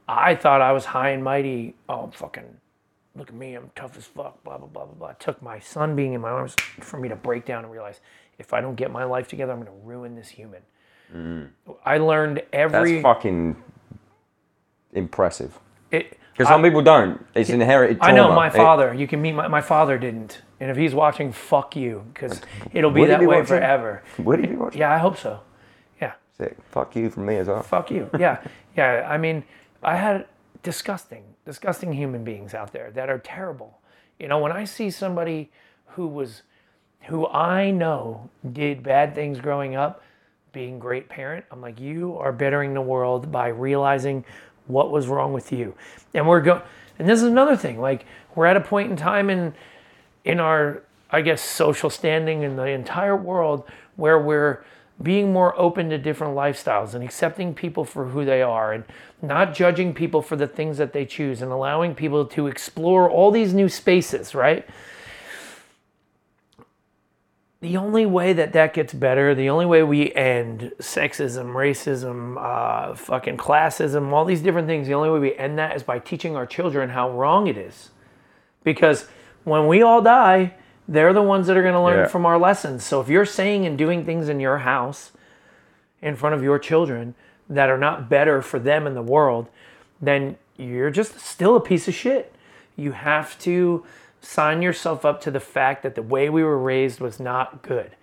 I thought I was high and mighty. Oh, I'm fucking look at me, I'm tough as fuck, blah, blah, blah, blah, blah. It took my son being in my arms for me to break down and realize if I don't get my life together, I'm going to ruin this human. Mm. I learned every. That's fucking impressive. it, Because some people don't. It's inherited I know my It- father. You can meet my, my father didn't. And if he's watching, fuck you, because it'll be that be way watching? forever. would he be watching? Yeah, I hope so. Yeah. Sick. Fuck you from me as well. Fuck you. Yeah. Yeah. I mean, I had disgusting, disgusting human beings out there that are terrible. You know, when I see somebody who was, who I know did bad things growing up, being great parent, I'm like, you are bettering the world by realizing what was wrong with you. And we're going, and this is another thing. Like, we're at a point in time in, in our, I guess, social standing in the entire world where we're being more open to different lifestyles and accepting people for who they are and not judging people for the things that they choose and allowing people to explore all these new spaces, right? The only way that that gets better, the only way we end sexism, racism, uh, fucking classism, all these different things, the only way we end that is by teaching our children how wrong it is. Because when we all die, they're the ones that are going to learn Yeah. from our lessons. So if you're saying and doing things in your house in front of your children that are not better for them in the world, then you're just still a piece of shit. You have to sign yourself up to the fact that the way we were raised was not good.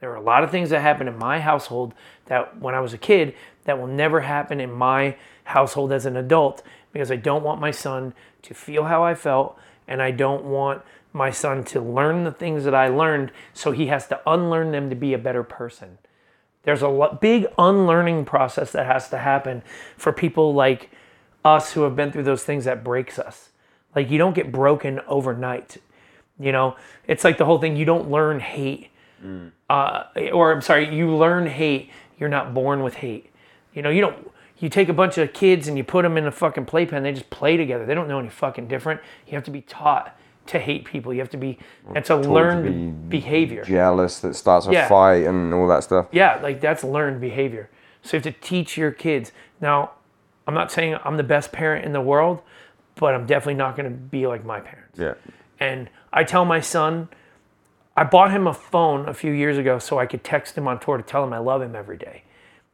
There are a lot of things that happened in my household that when I was a kid that will never happen in my household as an adult because I don't want my son to feel how I felt and I don't want my son to learn the things that I learned so he has to unlearn them to be a better person. There's a big unlearning process that has to happen for people like us who have been through those things that breaks us. Like you don't get broken overnight. You know, it's like the whole thing. You don't learn hate, uh, or I'm sorry, you learn hate. You're not born with hate. You know, you don't. You take a bunch of kids and you put them in a fucking playpen. They just play together. They don't know any fucking different. You have to be taught to hate people. You have to be. It's a learned be behavior. Jealous that starts a Yeah. fight and all that stuff. Yeah, like that's learned behavior. So you have to teach your kids. Now, I'm not saying I'm the best parent in the world, but I'm definitely not going to be like my parents. Yeah. And I tell my son, I bought him a phone a few years ago so I could text him on tour to tell him I love him every day.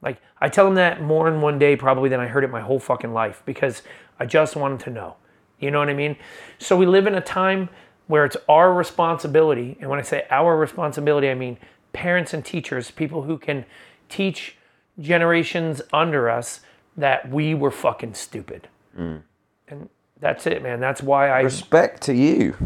Like I tell him that more in one day probably than I heard it my whole fucking life because I just wanted to know. You know what I mean? So we live in a time where it's our responsibility, and when I say our responsibility, I mean parents and teachers, people who can teach generations under us that we were fucking stupid. Mm. And that's it, man. That's why I Respect to you.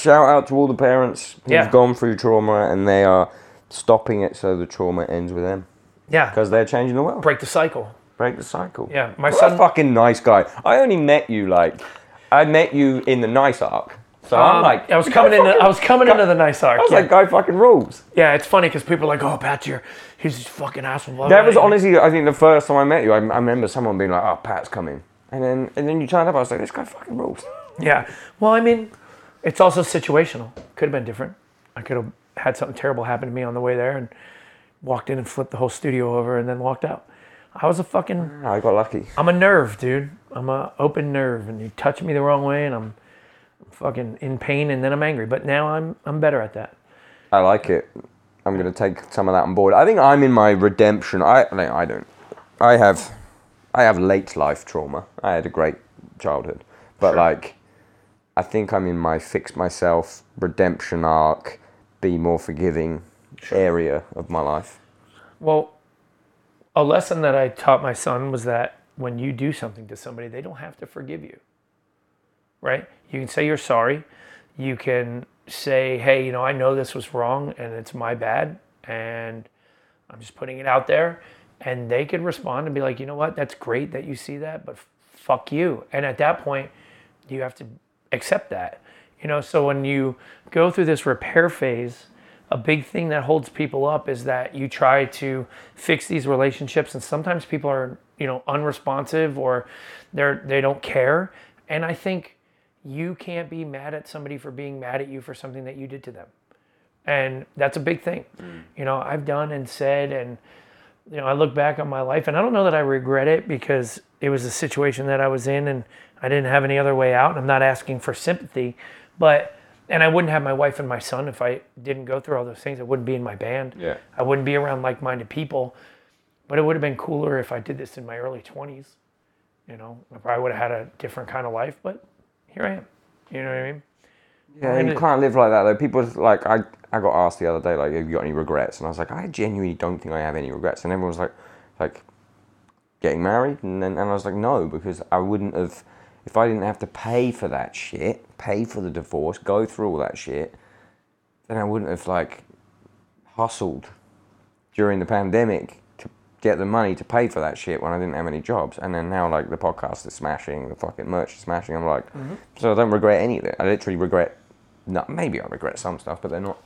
Shout out to all the parents who've Yeah. gone through trauma and they are stopping it so the trauma ends with them yeah because they're changing the world. break the cycle. Break the cycle. Yeah, my What a son- fucking nice guy. I only met you like, I met you in the nice arc So I'm Um, like, I was coming in. I was coming into the nice arc. I was yeah. like, guy fucking rules. yeah, it's funny because people are like, "Oh, Pat's here. He's just fucking asshole." That was honestly, I think the first time I met you, I, I remember someone being like, "Oh, Pat's coming," and then and then you turned up. I was like, "This guy fucking rules." Yeah. Well, I mean, it's also situational. Could have been different. I could have had something terrible happen to me on the way there and walked in and flipped the whole studio over and then walked out. I was a fucking. Mm, I got lucky. I'm a nerve, dude. I'm a open nerve, and you touch me the wrong way, and I'm fucking in pain, and then I'm angry. But now I'm I'm better at that. I like it. I'm gonna take some of that on board. I think I'm in my redemption. I I don't. I have, I have late life trauma. I had a great childhood, but like, I think I'm in my fix myself redemption arc, be more forgiving area of my life. Well, a lesson that I taught my son was that when you do something to somebody, they don't have to forgive you. Right? You can say you're sorry. You can say, hey, you know, I know this was wrong and it's my bad and I'm just putting it out there. And they could respond and be like, you know what, that's great that you see that, but fuck you. And at that point, you have to accept that. You know, so when you go through this repair phase, a big thing that holds people up is that you try to fix these relationships and sometimes people are, you know, unresponsive or they're they don't care. And I think you can't be mad at somebody for being mad at you for something that you did to them. And that's a big thing. Mm. You know, I've done and said and you know, I look back on my life and I don't know that I regret it because it was a situation that I was in and I didn't have any other way out. And I'm not asking for sympathy, but, and I wouldn't have my wife and my son if I didn't go through all those things. I wouldn't be in my band. Yeah. I wouldn't be around like minded people. But it would have been cooler if I did this in my early 20s. You know, I probably would have had a different kind of life, but here I am. You know what I mean? Yeah, you can't live like that though. People like I, I got asked the other day like, have you got any regrets? And I was like, I genuinely don't think I have any regrets. And everyone was like, like getting married, and then and I was like, no, because I wouldn't have if I didn't have to pay for that shit, pay for the divorce, go through all that shit. Then I wouldn't have like hustled during the pandemic to get the money to pay for that shit when I didn't have any jobs. And then now like the podcast is smashing, the fucking merch is smashing. I'm like, mm-hmm. so I don't regret any of it. I literally regret. No, maybe I regret some stuff, but they're not.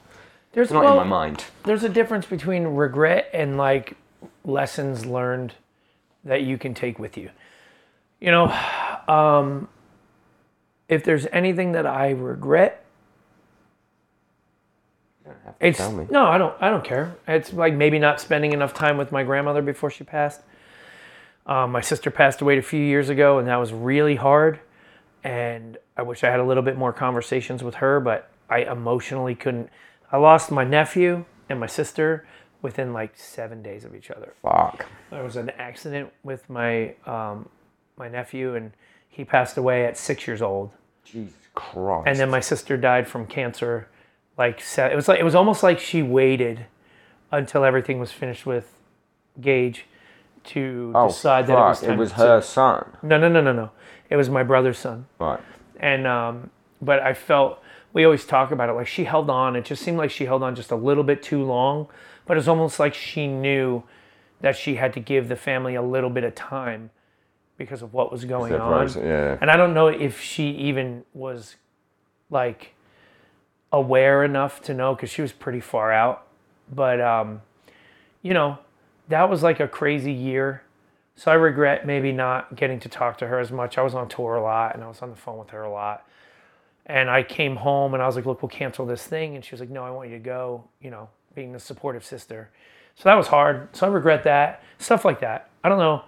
There's not well, in my mind. there's a difference between regret and like lessons learned that you can take with you. You know, um, if there's anything that I regret, it's tell me. no, I don't. I don't care. It's like maybe not spending enough time with my grandmother before she passed. Um, my sister passed away a few years ago, and that was really hard. And I wish I had a little bit more conversations with her, but I emotionally couldn't. I lost my nephew and my sister within like seven days of each other. Fuck. There was an accident with my um, my nephew, and he passed away at six years old. Jesus Christ. And then my sister died from cancer. Like it was like it was almost like she waited until everything was finished with Gage to oh, decide fuck. that it was time it was to- her son. No, no, no, no, no. It was my brother's son Right. and um, but I felt we always talk about it like she held on. It just seemed like she held on just a little bit too long, but it's almost like she knew that she had to give the family a little bit of time because of what was going on. Yeah. And I don't know if she even was like aware enough to know because she was pretty far out. But um, you know, that was like a crazy year. So I regret maybe not getting to talk to her as much. I was on tour a lot and I was on the phone with her a lot. And I came home and I was like, look, we'll cancel this thing. And she was like, no, I want you to go, you know, being the supportive sister. So that was hard. So I regret that. Stuff like that. I don't know.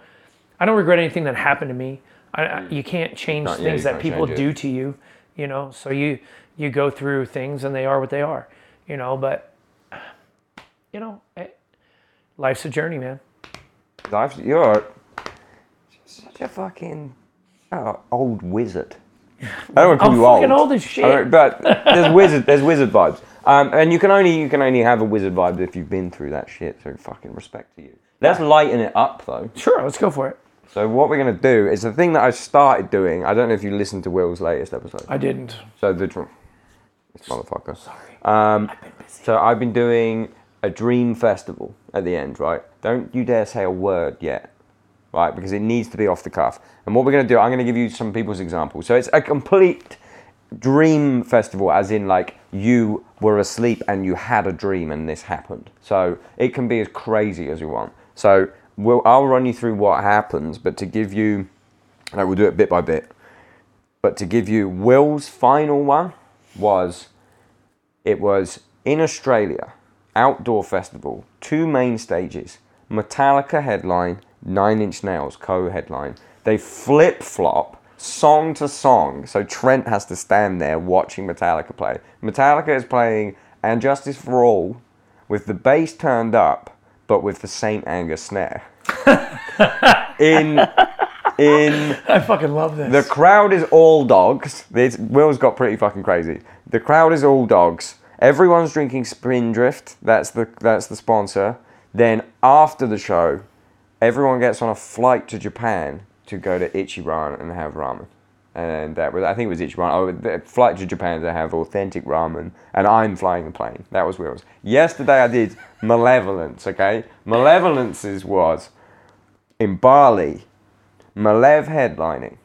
I don't regret anything that happened to me. I, I, you can't change Not- things you that people do to you, you know. So you you go through things and they are what they are, you know. But you know, it, life's a journey, man. Life, you're such a fucking oh, old wizard. I don't want to call I'm you old. fucking old as I shit. don't- But there's wizard, there's wizard vibes. Um, and you can only you can only have a wizard vibe if you've been through that shit. So fucking respect to you. Let's lighten it up though. Sure, let's go for it. So what we're gonna do is the thing that I started doing. I don't know if you listened to Will's latest episode. I didn't. So the dream, this motherfucker. Sorry. Um, so I've been doing a dream festival at the end, right? Don't you dare say a word yet, right? Because it needs to be off the cuff. And what we're gonna do, I'm gonna give you some people's examples. So it's a complete dream festival, as in like you were asleep and you had a dream and this happened. So it can be as crazy as you want. So we'll, I'll run you through what happens, but to give you, like we'll do it bit by bit. But to give you Will's final one was, it was in Australia, outdoor festival, two main stages, Metallica headline, Nine Inch Nails co-headline. They flip flop song to song, so Trent has to stand there watching Metallica play. Metallica is playing "And Justice for All" with the bass turned up, but with the Saint Anger snare. in in I fucking love this. the crowd is all dogs. This, Will's got pretty fucking crazy. The crowd is all dogs. Everyone's drinking Spindrift. That's the that's the sponsor. Then after the show, everyone gets on a flight to Japan to go to Ichiran and have ramen. And that was I think it was Ichiran. Oh, the flight to Japan to have authentic ramen. And I'm flying the plane. That was where it was. Yesterday I did Malevolence. Okay, Malevolence's was in Bali. Malev headlining.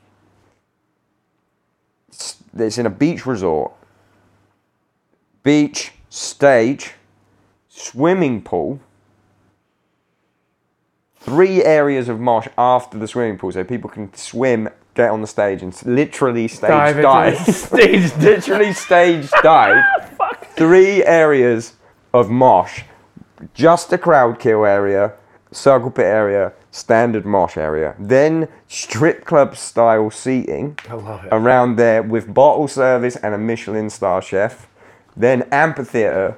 S- It's in a beach resort. Beach, stage, swimming pool, three areas of mosh after the swimming pool so people can swim, get on the stage, and literally stage Dive dive. stage literally stage dive. Three areas of mosh. Just a crowd kill area, circle pit area, standard mosh area. Then strip club style seating I love it. around there with bottle service and a Michelin star chef. Then amphitheater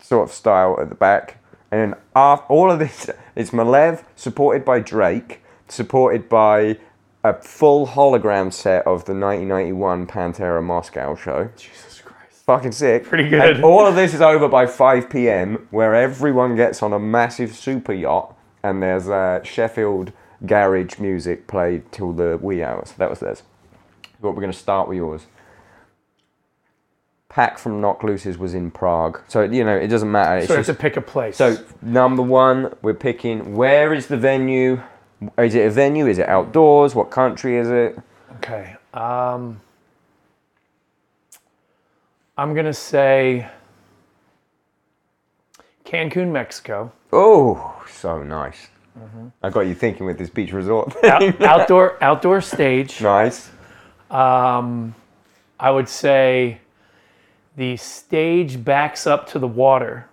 sort of style at the back. And then af all of this, it's Malev supported by Drake, supported by a full hologram set of the 1991 Pantera Moscow show. Jesus Christ. Fucking sick. Pretty good. And all of this is over by 5 p.m., where everyone gets on a massive super yacht, and there's uh, Sheffield garage music played till the wee hours. That was theirs. But we're going to start with yours. Pack from Knocked Loose's was in Prague, so you know it doesn't matter. It's So just, to pick a place. so number one, we're picking where is the venue? Is it a venue? Is it outdoors? What country is it? okay. Um, I'm gonna say Cancun, Mexico. Oh, so nice. I got you thinking with this beach resort. Out, outdoor outdoor stage. nice. Um, I would say the stage backs up to the water.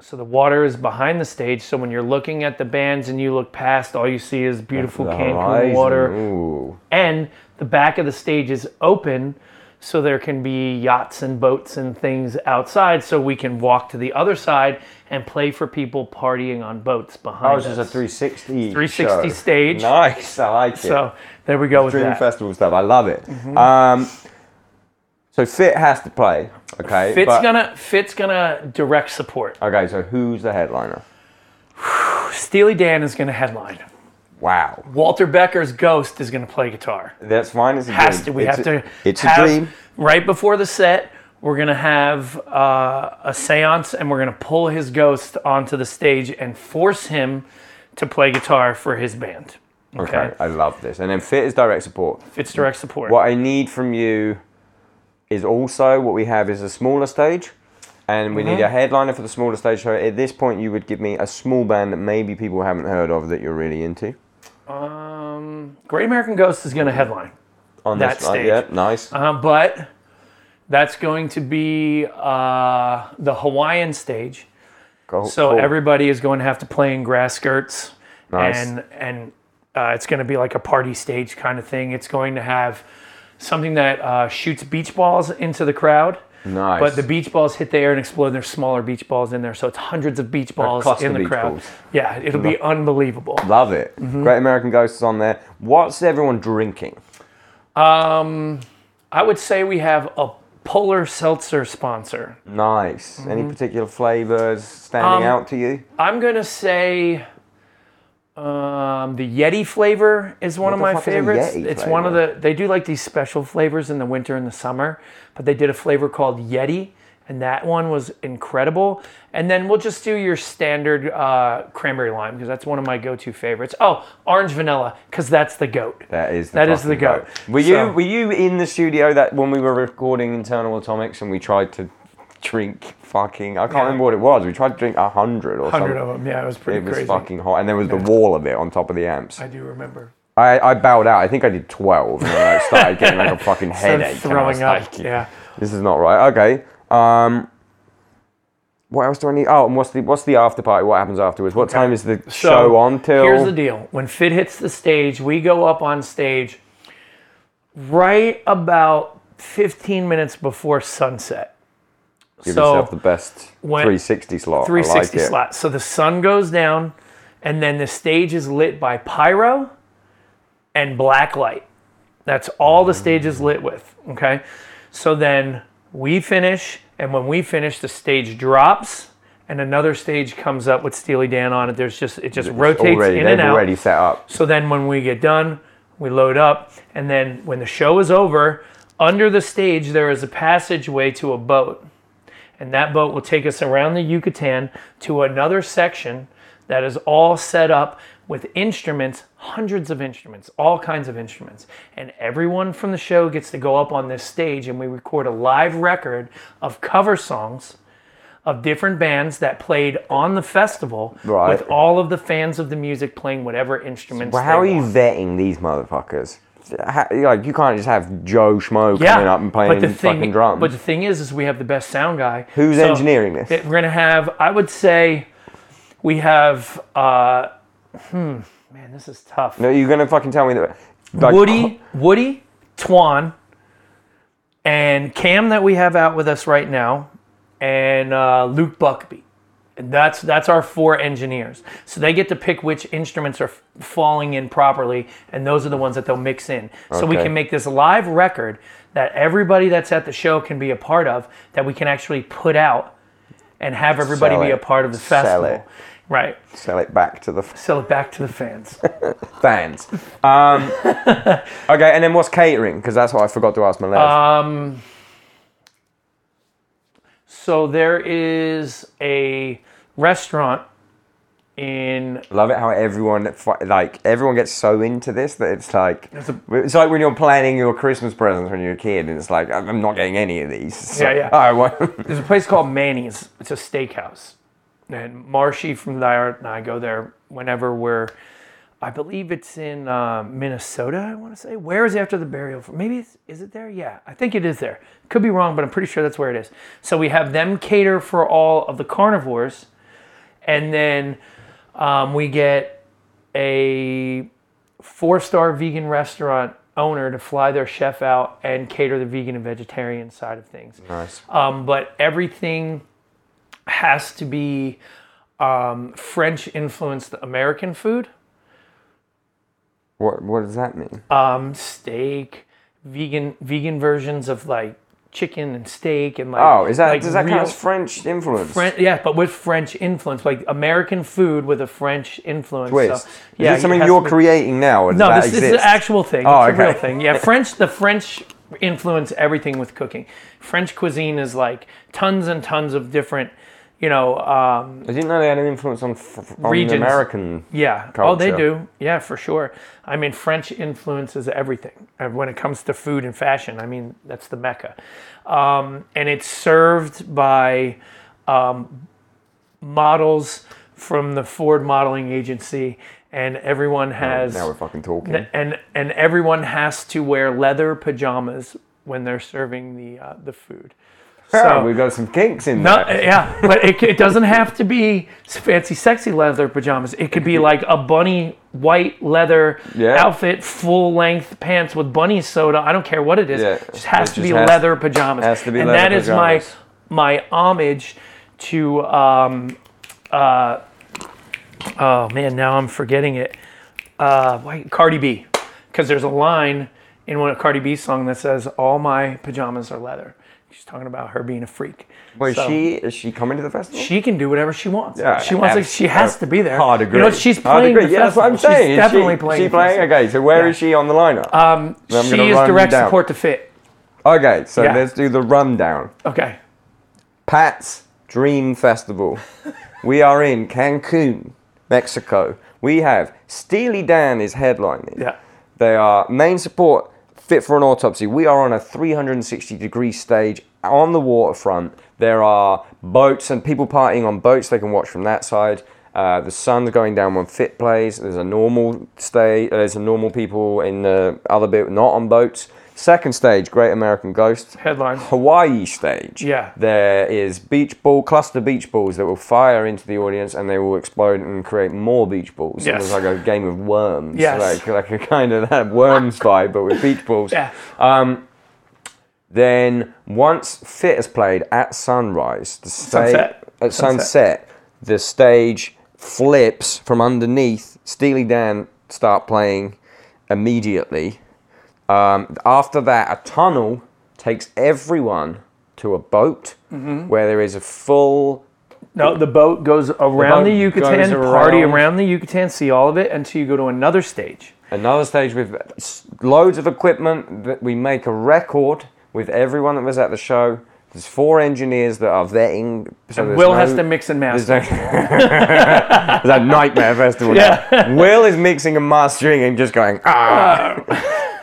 So the water is behind the stage. So when you're looking at the bands and you look past, all you see is beautiful Cancun horizon, water. Ooh. And the back of the stage is open. So there can be yachts and boats and things outside. So we can walk to the other side and play for people partying on boats behind Oh, it's just a 360 360 show. stage. Nice, I like it. So there we go with Dream that. Mm-hmm. festival stuff, I love it. Um, so Fit has to play, okay? Fit's but- gonna Fit's gonna direct support. Okay, so who's the headliner? Steely Dan is gonna headline. Wow, Walter Becker's Ghost is gonna play guitar. that's fine. It's a Has dream. to. We It's have a- to. It's have, a dream. Right before the set, we're gonna have uh, a séance, and we're gonna pull his ghost onto the stage and force him to play guitar for his band. Okay, Okay. I love this. And then Fit is direct support. Fit's direct support. What I need from you is also what we have is a smaller stage, and we Mm-hmm. need a headliner for the smaller stage. So at this point, you would give me a small band that maybe people haven't heard of that you're really into. Um, Great American Ghost is gonna headline. On That this, stage. yeah, nice. Uh, but that's going to be uh, the Hawaiian stage. Cool, So cool. everybody is going to have to play in grass skirts, Nice. and and uh, it's going to be like a party stage kind of thing. It's going to have something that uh, shoots beach balls into the crowd. Nice. But the beach balls hit the air and explode. And there's smaller beach balls in there, so it's hundreds of beach balls in the crowd. balls. Yeah, it'll be unbelievable. Love it. Mm-hmm. Great American Ghost is on there. What's everyone drinking? Um, I would say we have a polar seltzer sponsor. Nice. Any particular flavors standing Mm-hmm. Um, out to you? I'm gonna say um, the Yeti flavor is one What of my fuck is a favorites. It's one of the they do like these special flavors in the winter and the summer, but they did a flavor called Yeti, and that one was incredible. And then we'll just do your standard uh, cranberry lime because that's one of my go-to favorites. Oh, orange vanilla because that's the goat. That is the That is the fucking goat. Were So- you were you in the studio that when we were recording Internal Atomics and we tried to drink fucking I can't Yeah. remember what it was. We tried to drink a hundred or Hundred something. of them. Yeah, it was pretty It was fucking hot, and there was the wall of it on top of the amps. I do remember. I, I bowed out. I think I did twelve, and I started getting like a fucking headache. throwing up. like, Yeah. This is not right. Okay. Um, what else do I need? Oh, and what's the what's the after party? What happens afterwards? What time is the show on till? Here's the deal. When Fit hits the stage, we go up on stage right about 15 minutes before sunset. Give so yourself the best when- 360 slot. 360 I like slot. So the sun goes down, and then the stage is lit by pyro and black light. That's all the stage is lit with. Okay. So then we finish, and when we finish, the stage drops, and another stage comes up with Steely Dan on it. There's just it just rotates Already, in and out. already set up. So then when we get done, we load up, and then when the show is over, under the stage there is a passageway to a boat. And that boat will take us around the Yucatan to another section that is all set up with instruments, hundreds of instruments, all kinds of instruments. And everyone from the show gets to go up on this stage and we record a live record of cover songs of different bands that played on the festival Right. with all of the fans of the music playing whatever instruments Well, how are they you vetting these motherfuckers? Like you can't just have Joe Schmo yeah, coming up and playing thing, fucking drums. But the thing is, is we have the best sound guy. Who's So engineering this? it- we're gonna have. I would say we have. Uh, hmm, man, this is tough. no, you're gonna fucking tell me that. Like, Woody, Woody, Twan, and Cam that we have out with us right now, and uh, Luke Buckby. That's that's our four engineers. So they get to pick which instruments are f- falling in properly, and those are the ones that they'll mix in. So we Okay. can make this live record that everybody that's at the show can be a part of, that we can actually put out and have everybody Sell be it. a part of the Sell festival. it. Right. Sell it back to the f- Sell it back to the fans. fans. Um, okay, and then what's catering? Because that's what I forgot to ask my. Um, so there is a restaurant in Love it how everyone like everyone gets so into this that it's like It's a- it's like when you're planning your Christmas presents when you're a kid and it's like I'm not getting any of these. So, Yeah, yeah. Oh, well, there's a place called Manny's. It's a steakhouse, and Marshy from there and I go there whenever we're. I believe it's in uh, Minnesota. I want to say. Where is it after the burial? Maybe it's, is it there? Yeah, I think it is there. Could be wrong, but I'm pretty sure that's where it is. So we have them cater for all of the carnivores, and then um, we get a four-star vegan restaurant owner to fly their chef out and cater the vegan and vegetarian side of things. nice. Um, but everything has to be um, French influenced American food. What what does that mean? Um, steak, vegan vegan versions of like chicken and steak and like oh, is that like does that count as French influence? French, yeah, but with French influence, like American food with a French influence. Twist. So, is yeah, something you're be- creating now? Or No, this, this is an actual thing. Oh, it's a real thing. Yeah, French. The French influence everything with cooking. French cuisine is like tons and tons of different, you know, um, I didn't know they had an influence on, on Regions. American. Yeah. Oh, they do. Yeah, for sure. I mean, French influences everything when it comes to food and fashion. I mean, that's the mecca. Um, and it's served by um, models from the Ford modeling agency, and everyone has Now we're fucking talking. and and everyone has to wear leather pajamas when they're serving the uh, the food. Oh, we've got some kinks in No, there. yeah, but it, it doesn't have to be fancy, sexy leather pajamas. It could be like a bunny white leather Yeah. outfit, full length pants with bunny soda. I don't care what it is. Yeah, It just has it to just be has- leather pajamas. has to be and that is pajamas. my my homage to. Um, uh, oh man, now I'm forgetting it. Uh, why, Cardi B, because there's a line in one of Cardi B's song that says, "All my pajamas are leather." She's talking about her being a freak. Wait, So- she is she coming to the festival? she can do whatever she wants. Yeah, she wants. to, she has to be there. Hard agree. You know, she's Hard playing. agree. The Yeah, that's what I'm saying. She's definitely she, playing. She playing? Okay, so where Yeah. is she on the lineup? Um, she is direct support to fit. okay, so yeah. let's do the rundown. Okay. Pat's Dream Festival. we are in Cancun, Mexico. We have Steely Dan is headlining. Yeah. They are main support fit for an autopsy. We are on a 360 degree stage on the waterfront. There are boats and people partying on boats. They can watch from that side. Uh, the sun's going down when fit plays. There's a normal stay. There's a normal people in the other bit not on boats. Second stage, Great American Ghost. Headline. Hawaii stage. Yeah. There is beach ball, cluster beach balls that will fire into the audience and they will explode and create more beach balls. Yes. It's like a game of worms. Yes. Like, like a kind of that worms vibe, but with beach balls. Yeah. Then once Fit is played at sunrise, the stage Sunset. at Sunset. sunset, the stage flips from underneath. Steely Dan start playing immediately. Um, after that, a tunnel takes everyone to a boat Mm-hmm. where there is a full. No, the boat goes around the, boat Yucatan, goes party around. around the Yucatan, see all of it until you go to another stage. Another stage with loads of equipment that we make a record with everyone that was at the show. There's four engineers that are vetting. So there's Will no- has to mix and There's master. no- There's a nightmare festival. now. Will is mixing and mastering and just going ah.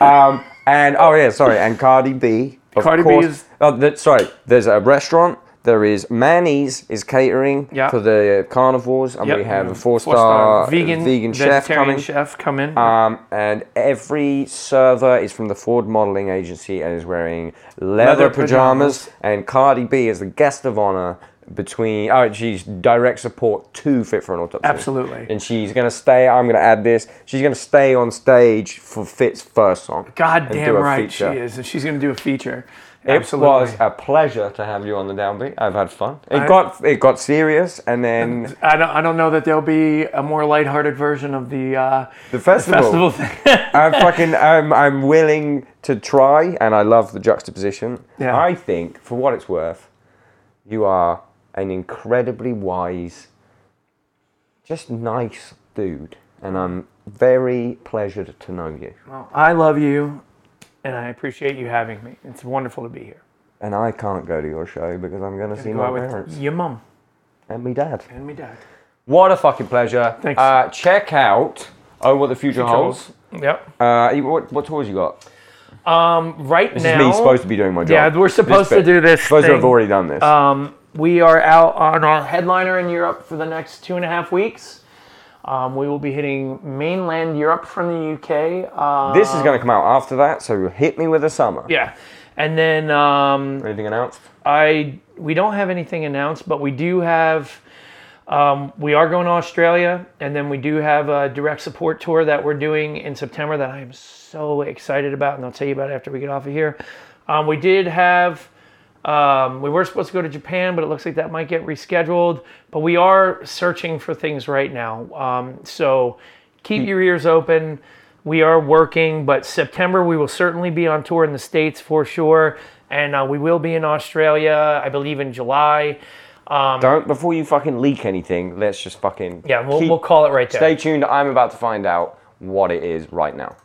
um, and oh yeah, sorry, and Cardi B. Cardi B is- Oh, that, sorry. There's a restaurant. There is Manny's is catering Yeah. for the carnivores, and Yep. we have a Four-star four-star, vegan, vegan chef coming. chef come in. Um, and every server is from the Ford Modeling Agency and is wearing leather, Leather pajamas. pajamas. And Cardi B is the guest of honor between. Oh, she's direct support to Fit for an Autopsy. Absolutely. And she's gonna stay. I'm gonna add this. She's gonna stay on stage for Fit's first song. God damn right she is. And she's going to do a feature. It was a pleasure to have you on the downbeat. I've had fun. It I- got it got serious, and then I don't, I don't know that there'll be a more lighthearted version of the, uh, the festival. festival thing. I'm fucking. I'm. I'm willing to try, and I love the juxtaposition. Yeah. I think, for what it's worth, you are an incredibly wise, just nice dude, and I'm very pleasured to know you. Well, I love you, and I appreciate you having me. It's wonderful to be here. And I can't go to your show because I'm going to see Go my parents your mum and me dad. and me dad. What a fucking pleasure! Thanks. Uh, check out. Oh, what the future holds. Yep. Uh, what, what tours you got? Um, Right This now, is me supposed to be doing my job. Yeah, we're supposed This to do this Supposed to have already done this. Um, we are out on our headliner in Europe for the next two and a half weeks. Um, we will be hitting mainland Europe from the UK. Uh, This is going to come out after that, so hit me with a summer. yeah, and then um, Anything announced? I we don't have anything announced, but we do have. Um, we are going to Australia, and then we do have a direct support tour that we're doing in September that I am so excited about, and I'll tell you about it after we get off of here. Um, we did have. Um, we were supposed to go to Japan, but it looks like that might get rescheduled. But we are searching for things right now. Um, so keep your ears open. We are working, but September we will certainly be on tour in the States for sure. And uh, we will be in Australia, I believe, in July. Don't before you fucking leak anything. Let's just fucking Yeah, we'll, keep- we'll call it right there. Stay tuned. I'm about to find out what it is right now.